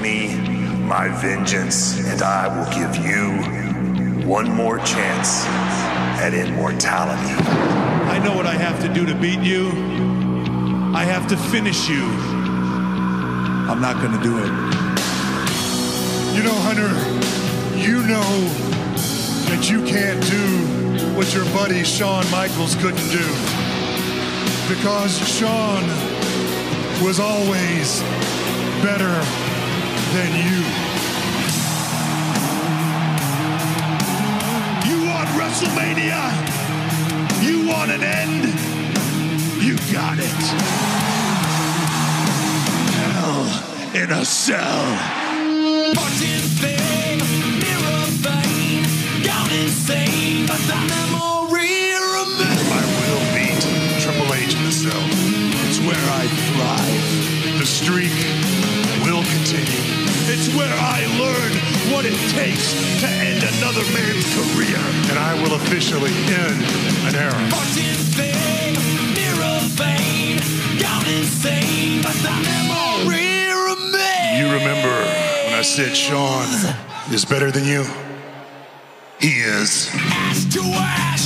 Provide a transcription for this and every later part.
me my vengeance, and I will give you one more chance at immortality. I know what I have to do to beat you. I have to finish you. I'm not gonna do it. You know, Hunter, you know that you can't do what your buddy Shawn Michaels couldn't do. Because Shawn was always better than you. You want WrestleMania? You want an end? You got it. Hell in a cell. Fortune, fame, mirror, fame, gone insane, but the where I learn what it takes to end another man's career. And I will officially end an era. Fortune, fame, mirror, fame, gone insane, but the memory remains. You remember when I said Shawn is better than you? He is. Ash to ash,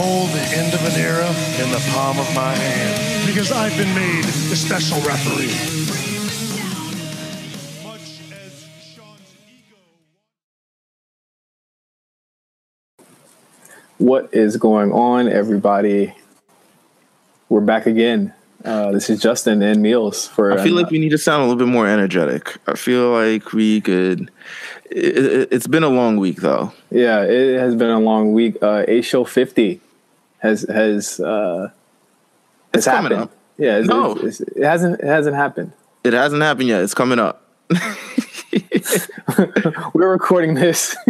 hold the end of an era in the palm of my hand. Because I've been made the special referee. Much as Shawn's ego. What is going on, everybody? We're back again. Uh, this is Justin and Meelz for. I feel uh, like we need to sound a little bit more energetic. I feel like we could. It, it, it's been a long week though. yeah, it has been a long week. Uh, A show fifty has has uh, has It's coming happened. up. Yeah, it's, No. it's, it hasn't it hasn't happened. It hasn't happened yet. It's coming up. We're recording this.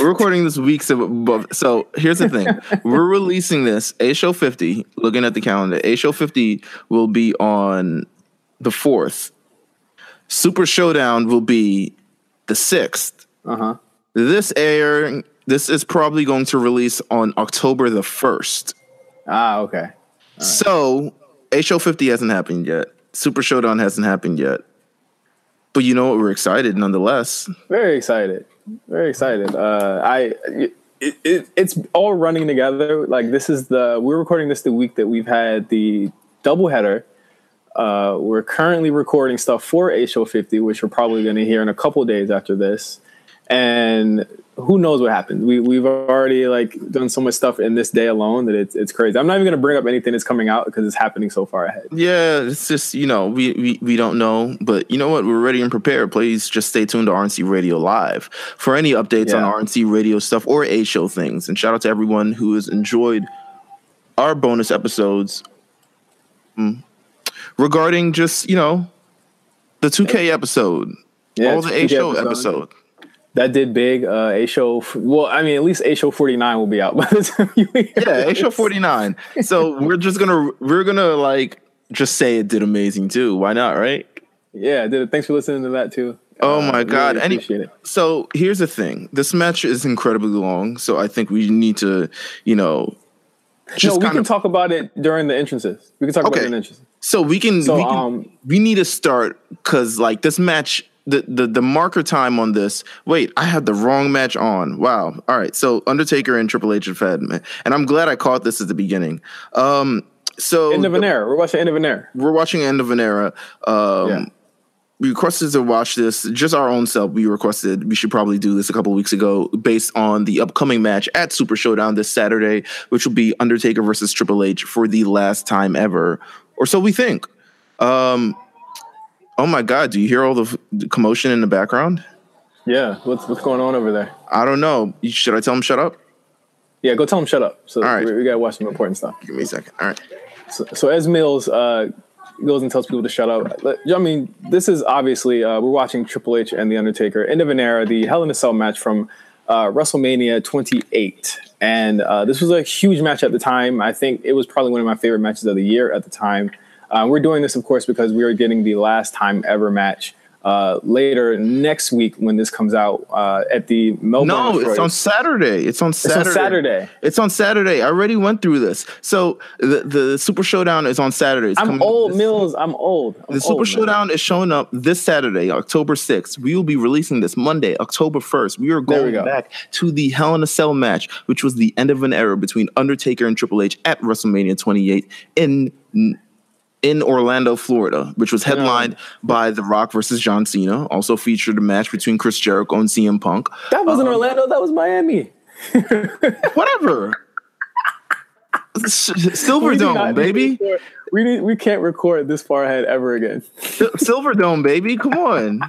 We're recording this weeks above. So here's the thing: we're releasing this A Show 50. Looking at the calendar, A Show 50 will be on the fourth. Super Showdown will be the sixth. uh huh. This air. This is probably going to release on October the first. Ah, okay. So A Show 50 hasn't happened yet. Super Showdown hasn't happened yet. But you know what? We're excited nonetheless. Very excited. Very excited. Uh, I it, it, it's all running together. Like this is the we're recording this the week that we've had the doubleheader. Uh, we're currently recording stuff for A Show 50, which we're probably going to hear in a couple days after this. And who knows what happened? We we've already like done so much stuff in this day alone that it's it's crazy. I'm not even going to bring up anything that's coming out because it's happening so far ahead. Yeah, it's just, you know, we, we, we don't know. But you know what? We're ready and prepared. Please just stay tuned to RNC Radio Live for any updates Yeah. on RNC Radio stuff or A Show things. And shout out to everyone who has enjoyed our bonus episodes mm, regarding just, you know, the 2K episode, Yeah, all the A Show episode. episode. That did big. Uh, A Show. Well, I mean, at least A Show 49 will be out by the time you hear Yeah, A Show 49. So we're just gonna we're gonna like just say it did amazing too. Why not, right? Yeah, I did it. Thanks for listening to that too. Oh Uh, my god! really Any- it. so here's the thing: this match is incredibly long, so I think we need to, you know, No, we can of. talk about it during the entrances. We can talk about Okay. it in the entrances. so we can. So, we, can um, we need to start because like this match. The, the the marker time on this. Wait, I had the wrong match on. Wow. All right. So Undertaker and Triple H have had, and I'm glad I caught this at the beginning. Um. So End of an era. We're watching End of an era. we're watching End of an Era. Um, Yeah. We requested to watch this, just our own self. We requested we should probably do this a couple weeks ago, based on the upcoming match at Super Showdown this Saturday, which will be Undertaker versus Triple H for the last time ever, or so we think. Um, oh my God! Do you hear all the, commotion in the background? Yeah. What's what's going on over there? I don't know. Should I tell him shut up? Yeah, go tell him shut up. So All right. we, we gotta watch some important stuff. Give me a second. All right. So, so as Meelz uh, goes and tells people to shut up, I mean, this is obviously uh, we're watching Triple H and the Undertaker, End of an Era, the Hell in a Cell match from uh, WrestleMania 28, and uh, this was a huge match at the time. I think it was probably one of my favorite matches of the year at the time. Uh, we're doing this, of course, because we are getting the last time ever match uh, later next week when this comes out uh, at the Melbourne. No, it's on Saturday. It's on on Saturday. Saturday. It's on Saturday. I already went through this. So the, the Super Showdown is on Saturday. It's I'm old, Meelz. I'm old. I'm The Super old, man. Showdown is showing up this Saturday, October 6th. We will be releasing this Monday, October 1st. We are There we going go. back to the Hell in a Cell match, which was the end of an era between Undertaker and Triple H at WrestleMania 28 in in Orlando, Florida, which was headlined by The Rock versus John Cena. Also featured a match between Chris Jericho and CM Punk. That wasn't Uh-huh. Orlando. That was Miami. Whatever. Silver Dome, not baby. record- We need, we can't record this far ahead ever again. Silver Dome, baby. Come on.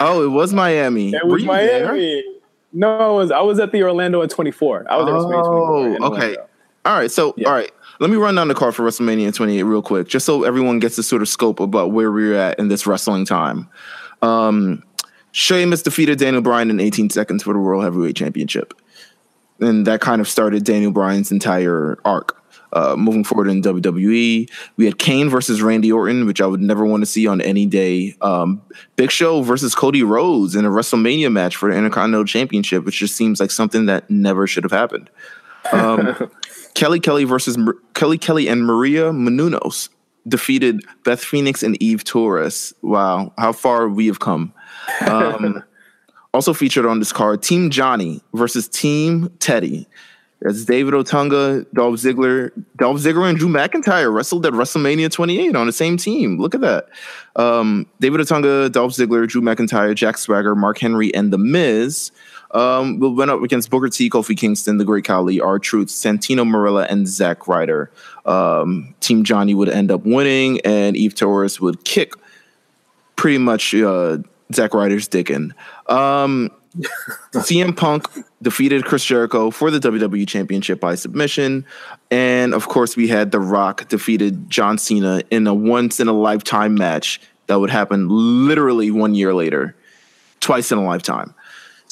Oh, it was Miami. It was you there? Miami. No, I was I was at the Orlando in 24. I was at WrestleMania 24. Oh, in okay. Orlando. All right. So, Yeah. all right. Let me run down the card for WrestleMania 28 real quick, just so everyone gets a sort of scope about where we're at in this wrestling time. Um, Sheamus defeated Daniel Bryan in 18 seconds for the World Heavyweight Championship. And that kind of started Daniel Bryan's entire arc. Uh, moving forward in WWE, we had Kane versus Randy Orton, which I would never want to see on any day. Um, Big Show versus Cody Rhodes in a WrestleMania match for the Intercontinental Championship, which just seems like something that never should have happened. Um, Kelly Kelly versus Mar- Kelly Kelly and Maria Menounos defeated Beth Phoenix and Eve Torres. Wow, how far we have come. Um, also featured on this card, Team Johnny versus Team Teddy. That's David Otunga, Dolph Ziggler. Dolph Ziggler and Drew McIntyre wrestled at WrestleMania 28 on the same team. Look at that. Um, David Otunga, Dolph Ziggler, Drew McIntyre, Jack Swagger, Mark Henry, and The Miz um, will went up against Booker T, Kofi Kingston, The Great Khali, R Truth, Santino Marella, and Zack Ryder. Um, Team Johnny would end up winning, and Eve Torres would kick pretty much uh, Zack Ryder's dick in. Um, CM Punk defeated Chris Jericho for the WWE Championship by submission. And of course, we had The Rock defeated John Cena in a once in a lifetime match that would happen literally one year later, twice in a lifetime.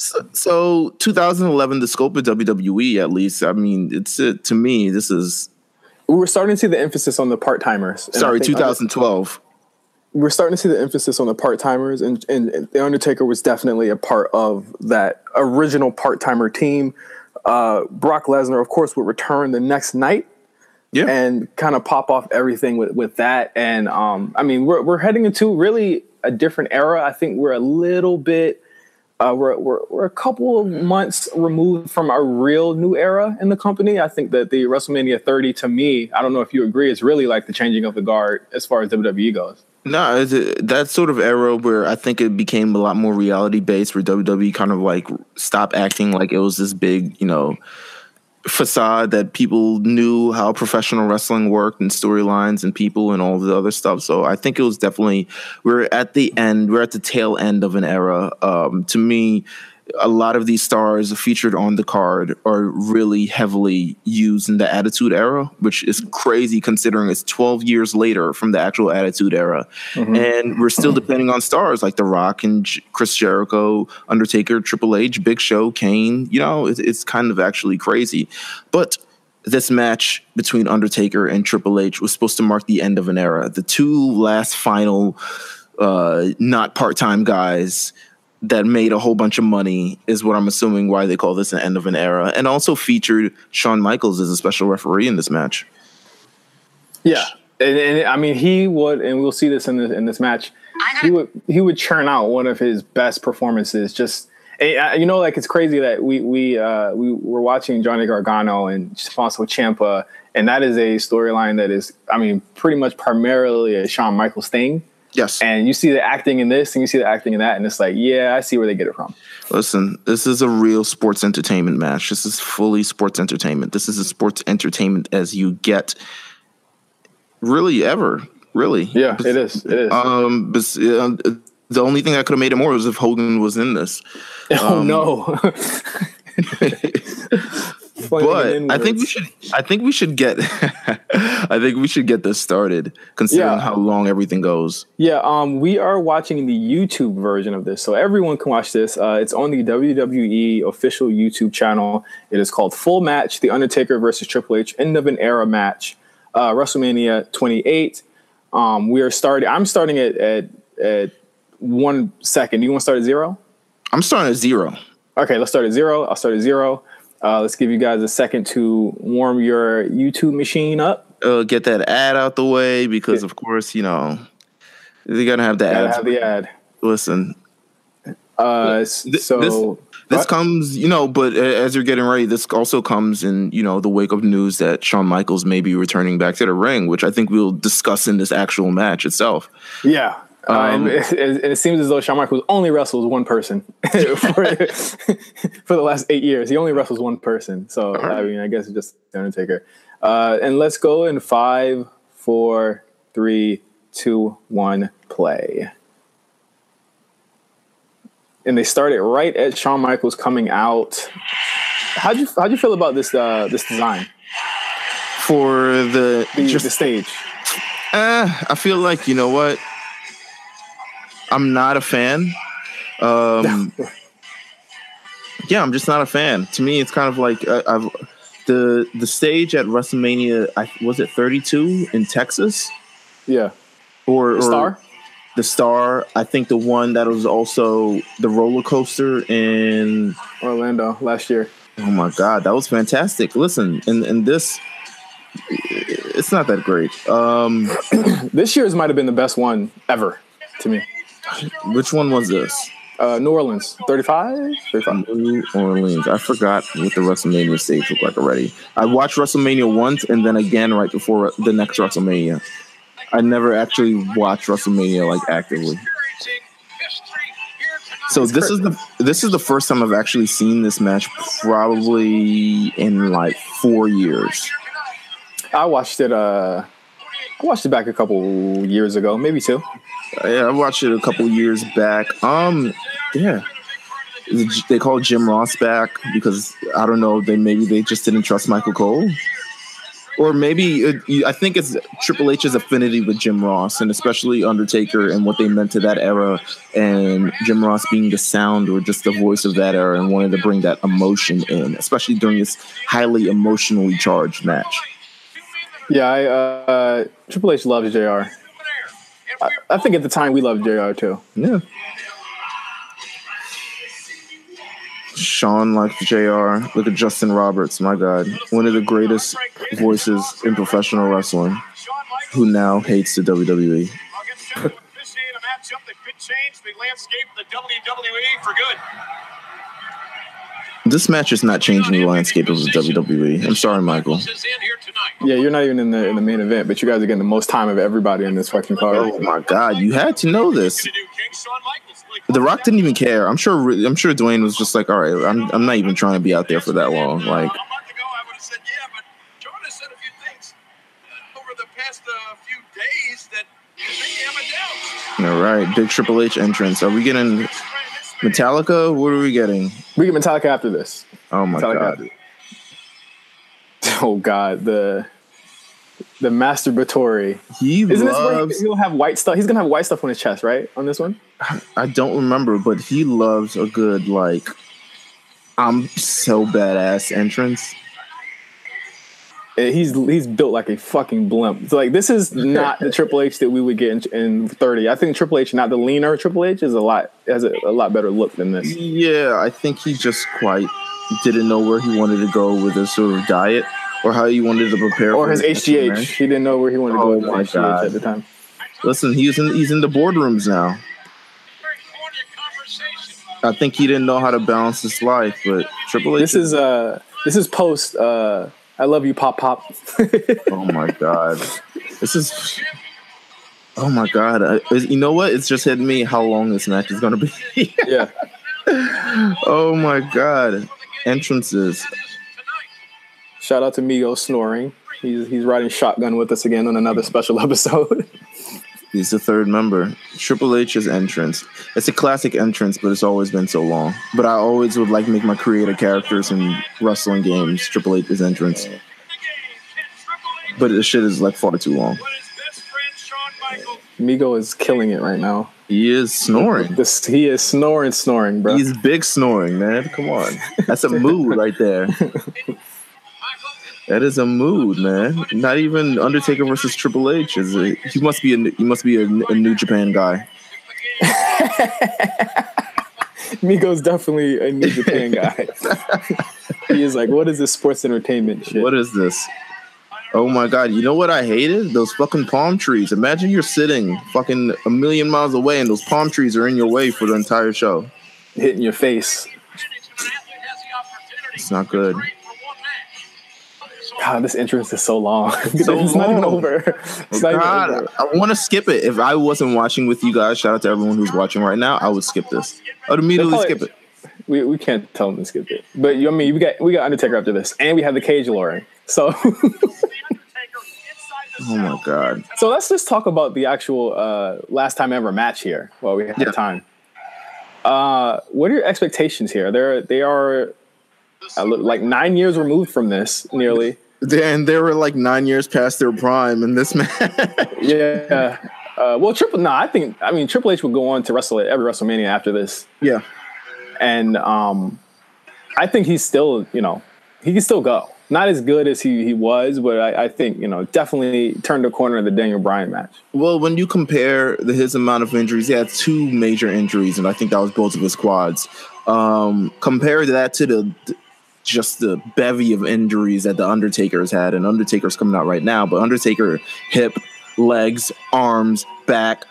So, so 2011, the scope of WWE, at least, I mean, it's uh, to me, this is We were starting to see the emphasis on the part timers. sorry, 2012. we're starting to see the emphasis on the part timers, and, and the Undertaker was definitely a part of that original part timer team. Uh, Brock Lesnar, of course, would return the next night Yeah. and kind of pop off everything with, with that. And um, I mean, we're we're heading into really a different era. I think we're a little bit. Uh, we're, we're, we're a couple of months removed from a real new era in the company. I think that the WrestleMania 30, to me, I don't know if you agree, is really like the changing of the guard as far as WWE goes. No, a, that sort of era where I think it became a lot more reality based, where WWE kind of like stopped acting like it was this big, you know, facade that people knew how professional wrestling worked and storylines and people and all the other stuff. So I think it was definitely we're at the end, we're at the tail end of an era. Um, to me, a lot of these stars featured on the card are really heavily used in the Attitude Era, which is crazy considering it's 12 years later from the actual Attitude Era. And we're still depending on stars like The Rock and J- Chris Jericho, Undertaker, Triple H, Big Show, Kane. You know, it's, it's kind of actually crazy. But this match between Undertaker and Triple H was supposed to mark the end of an era. The two last final, uh, not part time guys that made a whole bunch of money is what I'm assuming why they call this an end of an era, and also featured Shawn Michaels as a special referee in this match. Yeah, and, and I mean he would, and we'll see this in this in this match. He would he would churn out one of his best performances. Just uh, you know, like it's crazy that we we uh, we were watching Johnny Gargano and Tommaso Ciampa, and that is a storyline that is, I mean, pretty much primarily a Shawn Michaels thing. Yes, And you see the acting in this, and you see the acting in that, and it's like, yeah, I see where they get it from. listen, this is a real sports entertainment match. This is fully sports entertainment. This is as sports entertainment as you get, really ever. Really, Yeah, it is. It is. Um, but uh, the only thing that could have made it more was if Hogan was in this. oh um, no. but I think we should. I think we should get. I think we should get this started, considering Yeah. how long everything goes. Yeah, um, we are watching the YouTube version of this, so everyone can watch this. Uh, it's on the WWE official YouTube channel. It is called Full Match: The Undertaker versus Triple H End of an Era Match, uh, WrestleMania 28. Um, we are starting. I'm starting at at, at one second. Do you want to start at zero? I'm starting at zero. Okay, let's start at zero. I'll start at zero. Uh, let's give you guys a second to warm your YouTube machine up. Uh, get that ad out the way because, of course, you know they're gonna have the Gotta ad. have the ad. Listen, Uh, so this- this comes, you know, but as you're getting ready, this also comes in, you know, the wake of news that Shawn Michaels may be returning back to the ring, which I think we'll discuss in this actual match itself. Yeah. Uh, Um, and, it, it seems as though Shawn Michaels only wrestles one person for, for the last eight years. He only wrestles one person. So, I mean, I guess it's just The Undertaker. Uh, and let's go in five, four, three, two, one, play. And they started right at Shawn Michaels coming out. How'd you how'd you feel about this uh, this design? For the, The, just the stage. Uh, I feel like you know what. I'm not a fan. Um, yeah, I'm just not a fan. To me, it's kind of like uh, I've the the stage at WrestleMania. I, was it 32 in Texas Yeah. or, or Star? The Star. I think the one that was also the roller coaster in. Orlando last year. Oh my God, that was fantastic. Listen, and and this, it's not that great. Um, This year's might have been the best one ever to me. Which one was this? Uh, New Orleans, 35? 35. New Orleans. I forgot what the WrestleMania stage looked like already. I watched WrestleMania once and then again right before the next WrestleMania. I never actually watched WrestleMania like actively. So this is the this is the first time I've actually seen this match probably in like four years. I watched it. Uh, I watched it back a couple years ago, maybe two. Yeah, I watched it a couple years back. Um, yeah, they called Jim Ross back because I don't know. They maybe they just didn't trust Michael Cole, or maybe it, I think it's Triple H's affinity with Jim Ross and especially Undertaker and what they meant to that era, and Jim Ross being the sound or just the voice of that era and wanted to bring that emotion in, especially during this highly emotionally charged match. Yeah, I, uh, Triple H loves Jr. I, I think at the time we loved Jr. too. Yeah. Shawn likes JR. Look at Justin Roberts, my God. One of the greatest voices in professional wrestling who now hates the. WWE. This match is not changing the landscape of the WWE. I'm sorry, Michael. Is in here tonight. Yeah, you're not even in the in the main event, but you guys are getting the most time of everybody in this fucking card. Oh my God, you had to know this. To do King Shawn Michaels. Like, The Rock didn't even care. I'm sure. I'm sure Dwayne was just like, "All right, I'm, I'm not even trying to be out there for that long." Like, a month ago, I would have said yeah, but Jordan has said a few things uh, over the past uh, few days that you have a doubt. all right, big Triple H entrance. Are we getting Metallica? What are we getting? We get Metallica after this. Oh my Metallica. God. Oh God, the the masturbatory. He Isn't this where loves. he, will have white stuff? He's gonna have white stuff on his chest, right? On this one. I don't remember, but he loves a good like. I'm so badass entrance. He's he's built like a fucking blimp. So like this is not the Triple H that we would get in, in 30. I think Triple H, not the leaner Triple H, is a lot has a, a lot better look than this. Yeah, I think he just quite didn't know where he wanted to go with his sort of diet or how he wanted to prepare Or for his next HGH. match. He didn't know where he wanted to Oh go with his HGH God. at the time. Listen, he's in he's in the boardrooms now. Very cordial conversation. I think he didn't know how to balance his life, but Triple H. This is uh this is post uh I love you pop pop. oh my god, this is. Oh my god, I, you know what? It's just hitting me how long this match is gonna be. yeah. oh my god, entrances. Shout out to Migo snoring. He's he's riding shotgun with us again on another special episode. He's the third member. Triple H's entrance. It's a classic entrance, but it's always been so long. But I always would like make my creative characters in wrestling games Triple H's entrance. But this shit is like far too long. But his best friend Shawn Michaels. Migo is killing it right now. He is snoring. This he is snoring, snoring, bro. He's big snoring, man. Come on. That's a mood right there. That is a mood, man. Not even Undertaker versus Triple H is it? He must be a he must be a, a New Japan guy. Migo's definitely a New Japan guy. he is like, what is this sports entertainment shit? What is this? Oh my god! You know what I hated? Those fucking palm trees. Imagine you're sitting fucking a million miles away, and those palm trees are in your way for the entire show. Hitting your face. It's not good. God, this entrance is so long. So it's not even over. It's not even God, over. I want to skip it. If I wasn't watching with you guys, shout out to everyone who's watching right now. I would skip this. I would immediately skip it. We, we can't tell them to skip it. But you, know, I mean, we got we got Undertaker after this, and we have the cage lowering. So Oh my god! so let's just talk about the actual uh, last time ever match here. While we have Yeah. time. Uh, what are your expectations here? They're they are uh, like nine years removed from this, nearly. And they were like nine years past their prime in this match. Yeah. Uh, well, Triple. No, I think. I mean, Triple H would go on to wrestle at every WrestleMania after this, yeah, and um, I think he's still. You know, he can still go. Not as good as he, he was, but I, I think you know definitely turned the corner in the Daniel Bryan match. Well, when you compare the, his amount of injuries, he had two major injuries, and I think that was both of his quads. Um, compare that to the just the bevy of injuries that the Undertaker's had, and Undertaker's coming out right now. But Undertaker hip, legs, arms, back,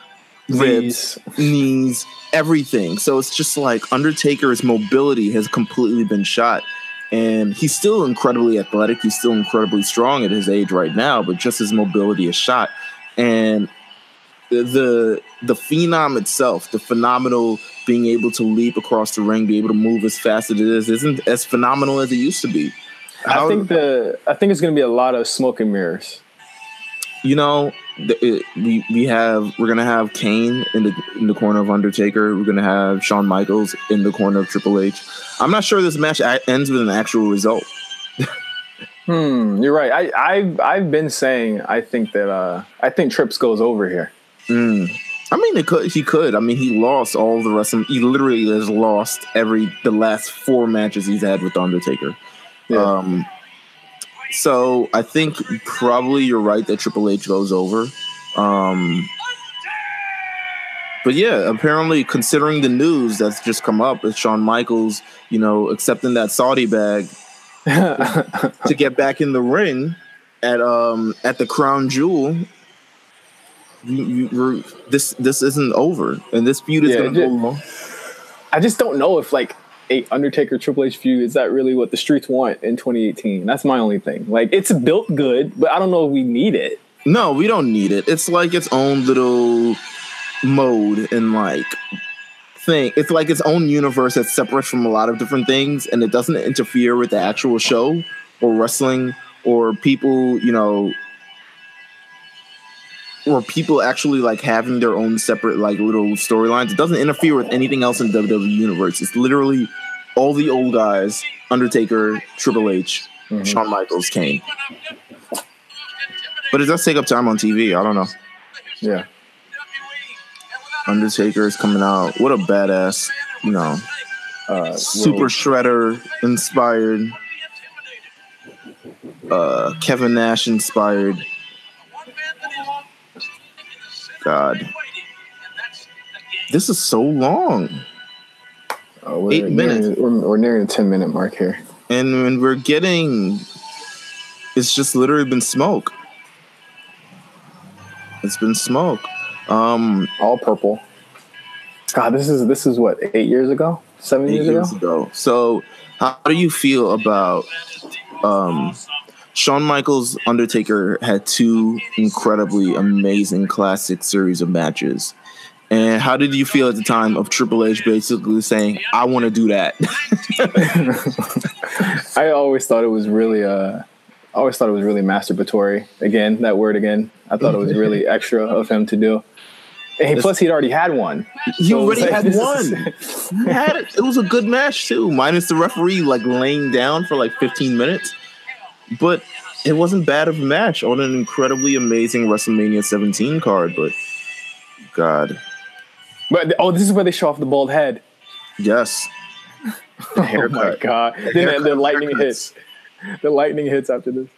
ribs, knees, everything. So it's just like Undertaker's mobility has completely been shot. And he's still incredibly athletic. He's still incredibly strong at his age right now, but just his mobility is shot. And the the phenom itself, the phenomenal being able to leap across the ring, be able to move as fast as it is, isn't as phenomenal as it used to be. I think the I think it's going to be a lot of smoke and mirrors. you know, the, it, we we have we're gonna have Kane in the in the corner of Undertaker. We're gonna have Shawn Michaels in the corner of Triple H. I'm not sure this match ends with an actual result. Hmm, you're right. I I've I've been saying I think that uh I think Trips goes over here. Mm. I mean, it could he could. I mean, he lost all the rest of. He literally has lost every the last four matches he's had with the Undertaker. Yeah. Um, so I think probably you're right that Triple H goes over. Um, but yeah, apparently, considering the news that's just come up, with Shawn Michaels, you know, accepting that Saudi bag to get back in the ring at um at the Crown Jewel. You, you, this this isn't over, and this feud is Yeah, going to go long. I just don't know if like a Undertaker Triple H feud is that really what the streets want in 2018. That's my only thing. Like it's built good, but I don't know if we need it. No, we don't need it. It's like its own little mode and like thing. It's like its own universe that's separate from a lot of different things, and it doesn't interfere with the actual show or wrestling or people, you know, or people actually like having their own separate like little storylines. It doesn't interfere with anything else in the WWE universe. It's literally all the old guys: Undertaker, Triple H, Shawn Michaels, Kane. But it does take up time on TV. I don't know. Yeah. Undertaker is coming out. What a badass, you know, Uh, super shredder inspired, uh, Kevin Nash inspired. God, this is so long. uh, we're eight nearing- minutes. We're, we're nearing the 10 minute mark here. And when we're getting, it's just literally been smoke. It's been smoke. Um, All purple. God, this is this is what eight years ago, seven years, years ago. ago. So, how do you feel about um, Shawn Michaels Undertaker had two incredibly amazing classic series of matches? And how did you feel at the time of Triple H basically saying, "I want to do that"? I always thought it was really uh, I always thought it was really masturbatory. Again, that word again. I thought it was really extra of him to do. And plus, he'd already had one. He So already like, had one. is- had it. It was a good match too, minus the referee like laying down for like 15 minutes. But it wasn't bad of a match on an incredibly amazing WrestleMania 17 card. But God, But oh, this is where they show off the bald head. yes, Oh my god! The, the lightning records. hits. The lightning hits after this.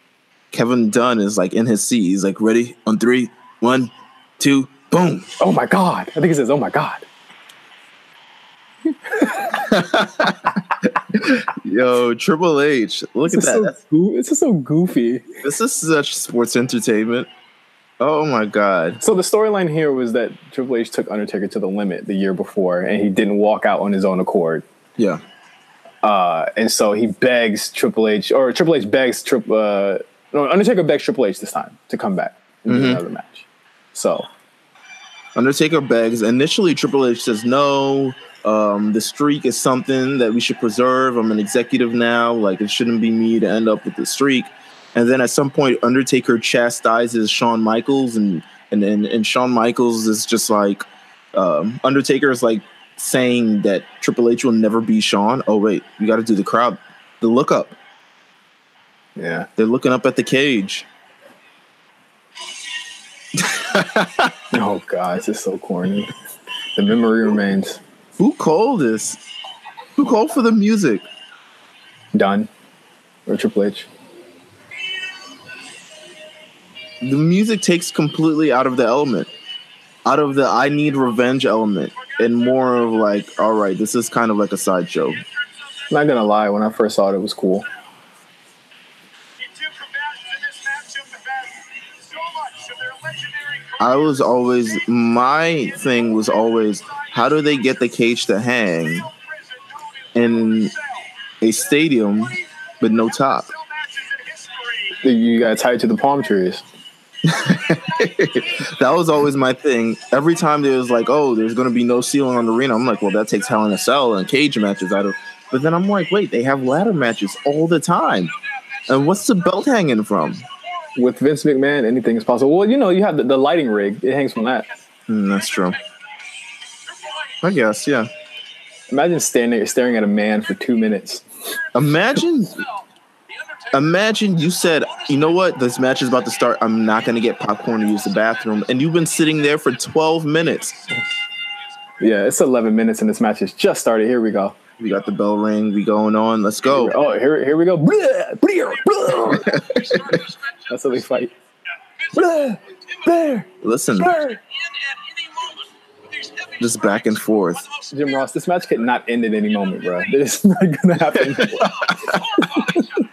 Kevin Dunn is like in his seat. He's like, ready on three, one, two, boom. Oh my god! I think he says, "Oh my god." Yo, Triple H, look It's at that. so, it's just so goofy. This is such sports entertainment. Oh my god. So the storyline here was that Triple H took Undertaker to the limit the year before, and he didn't walk out on his own accord. Yeah. Uh, and so he begs Triple H, or Triple H begs Trip. Uh, no, Undertaker begs Triple H this time to come back and do another match. So Undertaker begs. Initially, Triple H says no. Um, the streak is something that we should preserve. I'm an executive now. Like it shouldn't be me to end up with the streak. And then at some point, Undertaker chastises Shawn Michaels, and and and, and Shawn Michaels is just like um, Undertaker is like saying that Triple H will never be Shawn. Oh wait, you got to do the crowd, the look up. yeah, They're looking up at the cage. oh god, it's just so corny. The memory remains Who called this? Who called for the music? done. Or Triple H. the music takes completely out of the element out of the i need revenge element and more of like all right this is kind of like a sideshow Not gonna lie, when I first saw it, it was cool. The two combatants in this match have had so much of their legendary i was always my thing was always how do they get the cage to hang in a stadium with no top matches in history. You got tied to the palm trees. that was always my thing every time there was like oh there's going to be no ceiling on the arena i'm like well that takes hell in a cell and cage matches out of but then i'm like wait they have ladder matches all the time and what's the belt hanging from With Vince McMahon, anything is possible. Well, you know, you have the, the lighting rig. It hangs from that. Mm, that's true. I guess, yeah. Imagine standing staring at a man for two minutes. Imagine, imagine you said, you know what, this match is about to start. I'm not going to get popcorn to use the bathroom, and you've been sitting there for 12 minutes. Yeah, it's 11 minutes and this match has just started. Here we go. We got the bell ring. We going on. Let's go. Oh, here, here we go. That's how they fight. Listen. Just back and forth. Jim Ross, this match could not end at any moment, bro. It's not gonna happen.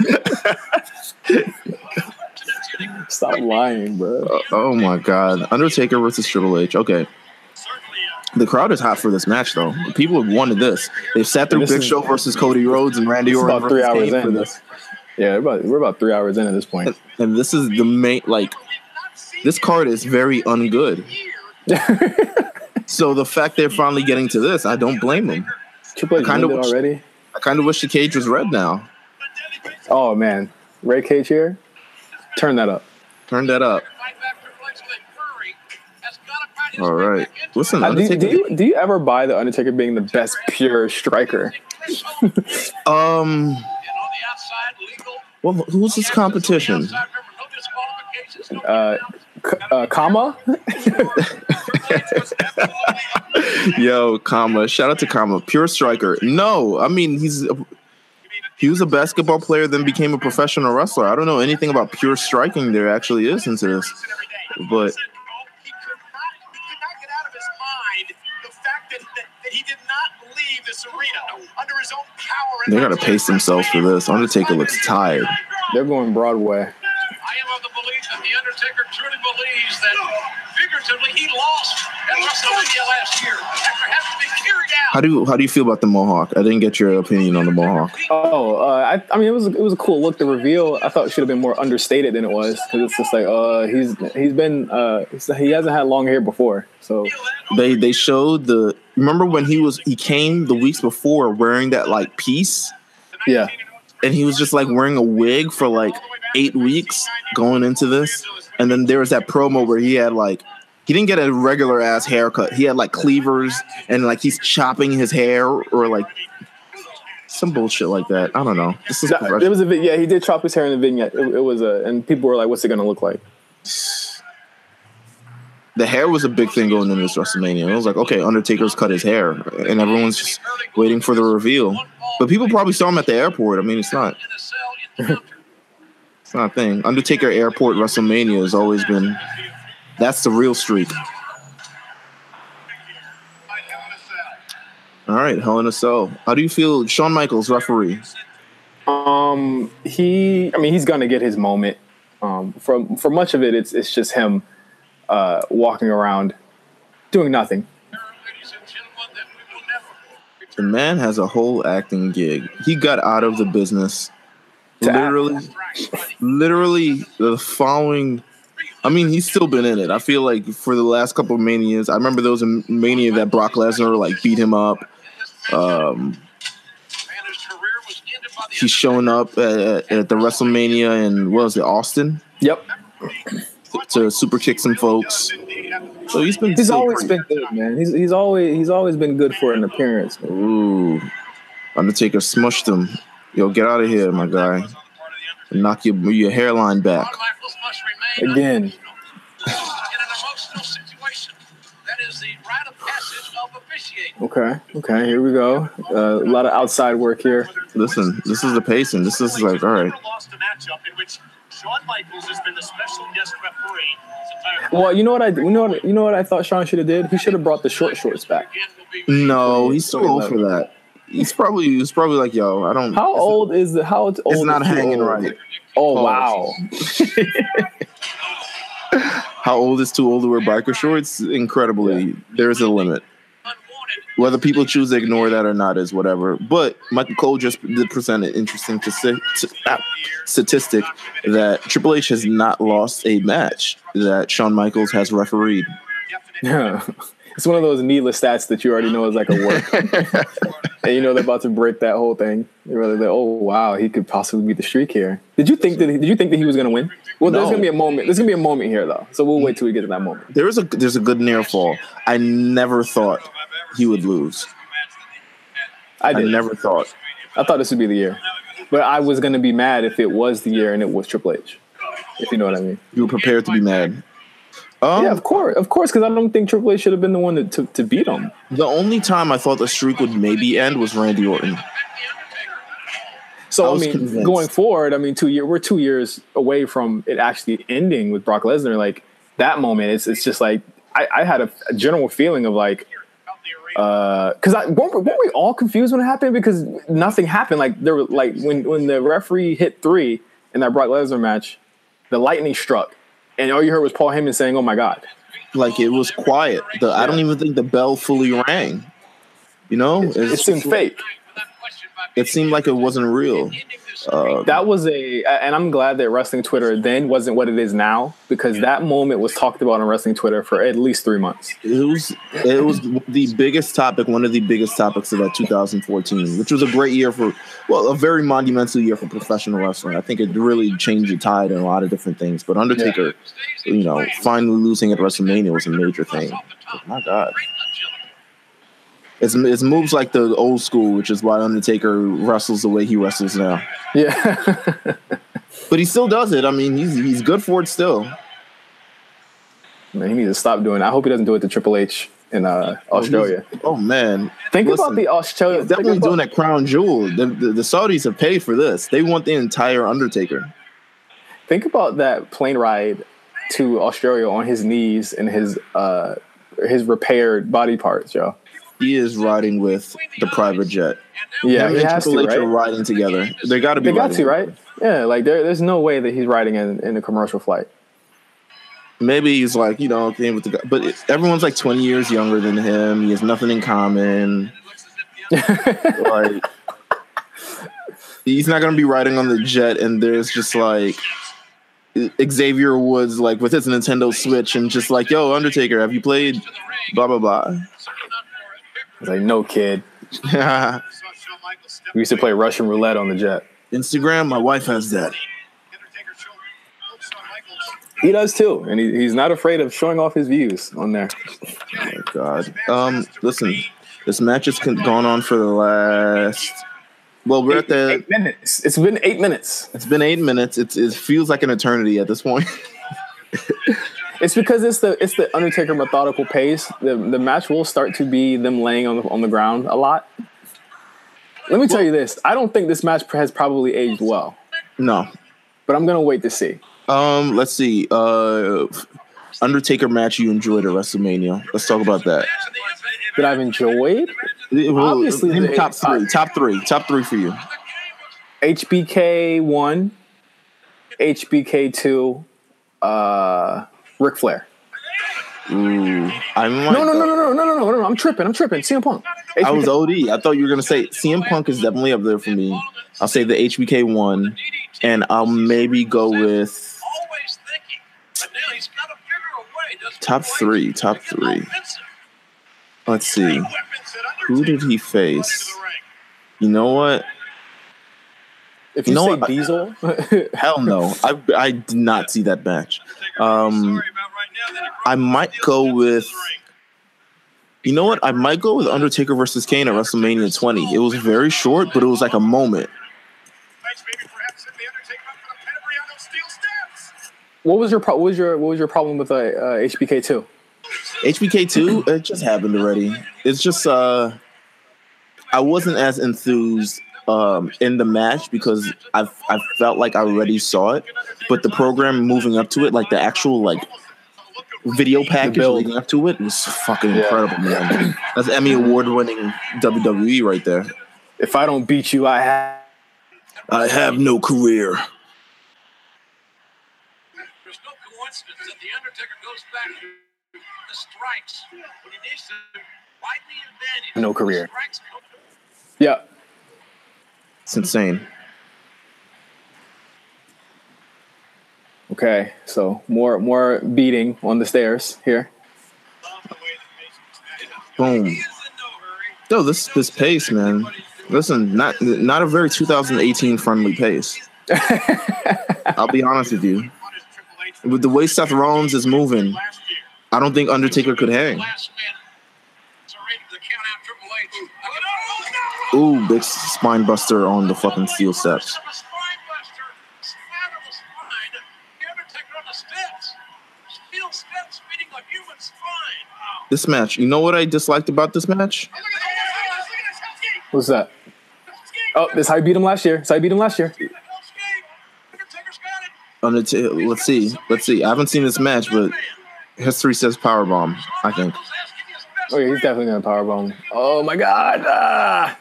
Stop lying, bro. Uh, oh my God, Undertaker versus Triple H. Okay. The crowd is hot for this match, though. People have wanted this. They've sat through Big is- Show versus Cody Rhodes and Randy Orton about three hours in. this. Yeah, we're about, we're about three hours in at this point. And this is the main, like, this card is very ungood. So the fact they're finally getting to this, I don't blame them. Triple H Kinda ended wish- already. I kind of wish the cage was red now. Oh man, Ray Cage here. Turn that up. Turn that up. All right. Listen, Uh, do, Undertaker. do you do you ever buy the Undertaker being the best pure striker? um, well, who's his competition? Uh, K- uh, Kama. Yo, Kama. Shout out to Kama. Pure striker. No, I mean he's a, he was a basketball player, then became a professional wrestler. I don't know anything about pure striking there actually is into this, but he could not get out of his mind the fact that, that, that he did not leave this arena under his own power. they gotta pace themselves for this. Undertaker looks tired. They're going Broadway. I am of the belief that the Undertaker truly believes that figuratively he lost at WrestleMania last year after having been carried out. How do you how do you feel about the mohawk? I didn't get your opinion on the mohawk. Oh, uh, I, I mean, it was it was a cool look. The reveal, I thought, it should have been more understated than it was because it's just like, uh, he's he's been uh, he hasn't had long hair before, so They they showed the remember when he was he came the weeks before wearing that like piece yeah, and he was just like wearing a wig for like eight weeks going into this. And then there was that promo where he had like he didn't get a regular ass haircut. He had like cleavers and like he's chopping his hair or like some bullshit like that. I don't know. This is That- there was a yeah, he did chop his hair in the vignette. It, it was a and people were like, "What's it gonna look like?" the hair was a big thing going into this WrestleMania. It was like, okay, Undertaker's cut his hair, and everyone's just waiting for the reveal. But people probably saw him at the airport. I mean, it's not it's not a thing. Undertaker Airport WrestleMania has always been that's the real streak. All right, Hell in a Cell. How do you feel, Shawn Michaels, referee? Um, he, I mean, he's gonna get his moment. Um, for for much of it, it's it's just him uh, walking around doing nothing. Ladies and gentlemen, that we will never The man has a whole acting gig. He got out of the business. To literally, literally the following. I mean, he's still been in it. I feel like for the last couple of manias, I remember there was a mania that Brock Lesnar like beat him up. Um, and his career was ended by the he's showing up at, at the WrestleMania and what was it, Austin, Yep, to super kick some folks. So he's been. he's always pretty- been good, man. He's he's always he's always been good for an appearance. Ooh, Undertaker smushed him. Yo, get out of here, my guy. Knock your your hairline back. Shawn Michaels must remain Again. unemotional. In an emotional situation, that is the rite of passage of officiating. Okay, okay, here we go. Uh, a lot of outside work here. Listen, this is the pacing. This is like, all right. Never lost a matchup in which Shawn Michaels has been the special guest referee his entire Well, you know what I you know what you know what I thought Shawn should have did. He should have brought the short shorts back. Again will be No, he's too old for that. He's probably he's probably like, yo, I don't. How old is it? how old? It's not is hanging old? right. Oh Pause. wow. How old is too old to wear biker shorts? Incredibly, there's a limit. Whether people choose to ignore that or not is whatever. But Michael Cole just did present an interesting stati- t- ah, statistic that Triple H has not lost a match that Shawn Michaels has refereed. Yeah. It's one of those needless stats that you already know is like a work. and you know they're about to break that whole thing. You're like, oh wow, he could possibly beat the streak here. Did you think that? Did you think that he was going to win? Well, there's going to be a moment. There's going to be a moment here though. So we'll wait till we get to that moment. There is a there's a good near fall. I never thought he would lose. I I never thought. I thought this would be the year, but I was going to be mad if it was the year and it was Triple H. If you know what I mean. You were prepared to be mad. Um, yeah, of course, of course, because I don't think Triple H should have been the one to, to, to beat him. The only time I thought the streak would maybe end was Randy Orton. So I, was mean, convinced. going forward, I mean, two year we're two years away from it actually ending with Brock Lesnar. Like that moment, it's it's just like I, I had a, a general feeling of like, because I weren't, weren't we all confused when it happened because nothing happened. Like there were like when when the referee hit three in that Brock Lesnar match, the lightning struck, and all you heard was Paul Heyman saying, "Oh my god." Like it was quiet. The I don't even think the bell fully rang. You know, It seemed fake. It seemed like it wasn't real. Uh, That was a, and I'm glad that wrestling Twitter then wasn't what it is now because that moment was talked about on wrestling Twitter for at least three months. it was it was the biggest topic, one of the biggest topics of that 2014, which was a great year for, well, a very monumental year for professional wrestling. I think it really changed the tide in a lot of different things. But Undertaker, you know, finally losing at WrestleMania was a major thing. My God. It's, it's moves like the old school, which is why Undertaker wrestles the way he wrestles now. Yeah. But he still does it. I mean, he's he's good for it still. Man, he needs to stop doing. It. I hope he doesn't do it to Triple H in uh, Australia. Oh man, Think Listen, about the Australia. he's definitely about- doing that crown jewel. The, the, the Saudis have paid for this. They want the entire Undertaker. Think about that plane ride to Australia on his knees and his uh, his repaired body parts, yo. He is riding with the private jet. Yeah, he has to, right? riding together. They got to be. They got to, right? Yeah, like there, there's no way that he's riding in, in a commercial flight. Maybe he's like you know, came with the guy, but it- everyone's like twenty years younger than him. He has nothing in common. like he's not gonna be riding on the jet, and there's just like Xavier Woods, like with his Nintendo Switch, and just like, yo, Undertaker, have you played? Blah blah blah. It's like, no kid. We used to play Russian roulette on the jet. Instagram, my wife has that. He does too, and he, he's not afraid of showing off his views on there. Oh my god. Um, listen, this match has gone on for the last. Well, we're at the. eight minutes. It's been eight minutes. It's been eight minutes. It's, it feels like an eternity at this point. It's because it's the it's the Undertaker methodical pace. The the match will start to be them laying on the on the ground a lot. Let me tell you this: I don't think this match has probably aged well, no. but I'm gonna wait to see. Um, let's see. Uh, Undertaker match you enjoyed at WrestleMania. Let's talk about that. That I've enjoyed. Obviously, Obviously, top the- three, top three, top three for you. HBK one, HBK two, uh, Ric Flair. Ooh, I might No, no, no, no, no, no, no, no, no, I'm tripping. I'm tripping. CM Punk. I was OD. I thought you were gonna say CM Punk is definitely up there for me. I'll say the HBK one, and I'll maybe go with Always thinking, but now he's got to figure a way. doesn't Top three, top three. let's see, who did he Undertaker brought into face? You know what? If You you, know say what? Diesel, Hell no. I I did not see that match. Um, I might go with. You know what? I might go with Undertaker versus Kane at WrestleMania 20. It was very short, but it was like a moment. what was your pro- what was your what was your problem with uh, uh, HBK two? HBK two, it just happened already. It's just uh I wasn't as enthused um in the match because I I felt like I already saw it, but the program moving up to it, like the actual like video package build. leading up to it was fucking Yeah. incredible, man. That's Emmy award winning WWE right there. If I don't beat you, I have. I have no career. There's no coincidence that the Undertaker goes back to the strikes when he needs to widen the advantage. No career. Yeah. It's insane. Okay. So more more beating on the stairs here. Boom. Yo, this this pace, man. Listen, not not a very 2018 friendly pace. I'll be honest with you. With the way Seth Rollins is moving, I don't think Undertaker could hang. last man. Surrender the count out Triple H. Oh, no, no, Ooh, big spine buster on the fucking steel steps. Of a spine buster. Smatter the spine. The Undertaker on the steps. Steel steps fitting a human spine. Wow. This match, you know what I disliked about this match? What's that? Oh, this is how I beat him last year. This is how I beat him last year. Escape. Undertaker's got it. Undertaker, let's see, let's see. I haven't seen this match, but history says powerbomb. I think. Oh yeah, he's definitely gonna powerbomb. Oh my god! Ah!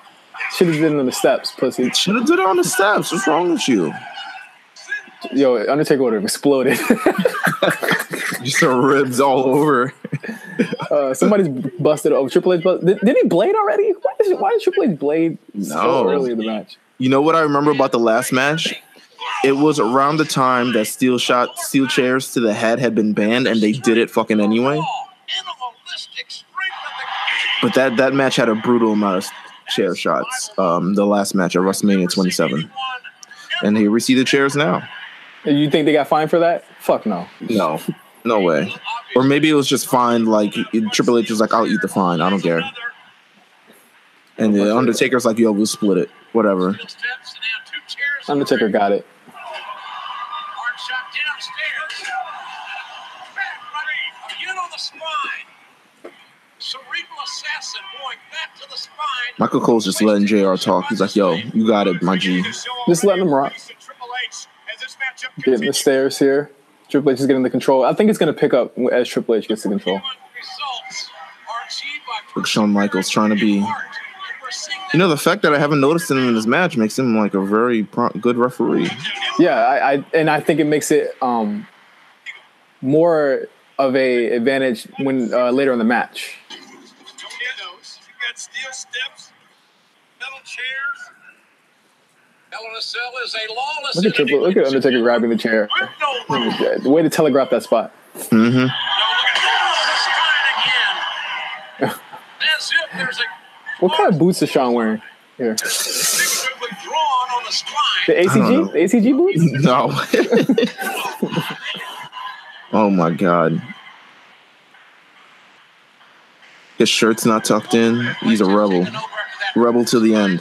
Should have did it on the steps, pussy. Should have did it on the steps. What's wrong with you? Yo, Undertaker would have exploded. Just the ribs all over. uh, somebody's busted. Oh, Triple H. Bust- did, did he blade already? Why did, why did Triple H blade so No. early in the match? You know what I remember about the last match? It was around the time that steel shot, steel chairs to the head had been banned, and they did it fucking anyway. Animalistic strength of the But that that match had a brutal amount of chair shots. Um, the last match at WrestleMania 27, and here we see the chairs now. You think they got fined for that? Fuck no. No, no way. Or maybe it was just fine. Like Triple H was like, "I'll eat the fine. I don't care." And the Undertaker's like, "Yo, we'll split it. Whatever." steps and now two chairs. Undertaker got it. Michael Cole's just letting Jr. talk. He's like, "Yo, you got it, my G." Just letting him rock. Getting the stairs here. Triple H is getting the control. I think it's gonna pick up as Triple H gets the control. Results are achieved by Look, Shawn Michaels trying to be. art. And we're seeing You know, the fact that I haven't noticed him in this match makes him like a very pro- good referee. Yeah, I, I and I think it makes it um more of a advantage when uh, later in the match. Don't get those. You got steel steps, metal chairs. Hell in a Cell is a lawless Look at Triple. Look at Undertaker grabbing the chair. With no rules. The way to telegraph that spot. Mm-hmm. Now look at the spine again. As if there's a What kind of boots is Shawn wearing here? figuratively drawn on the spine. The don't know. ACG? The ACG boots? No. oh my god. His shirt's not tucked in. He's a rebel. Rebel to the end.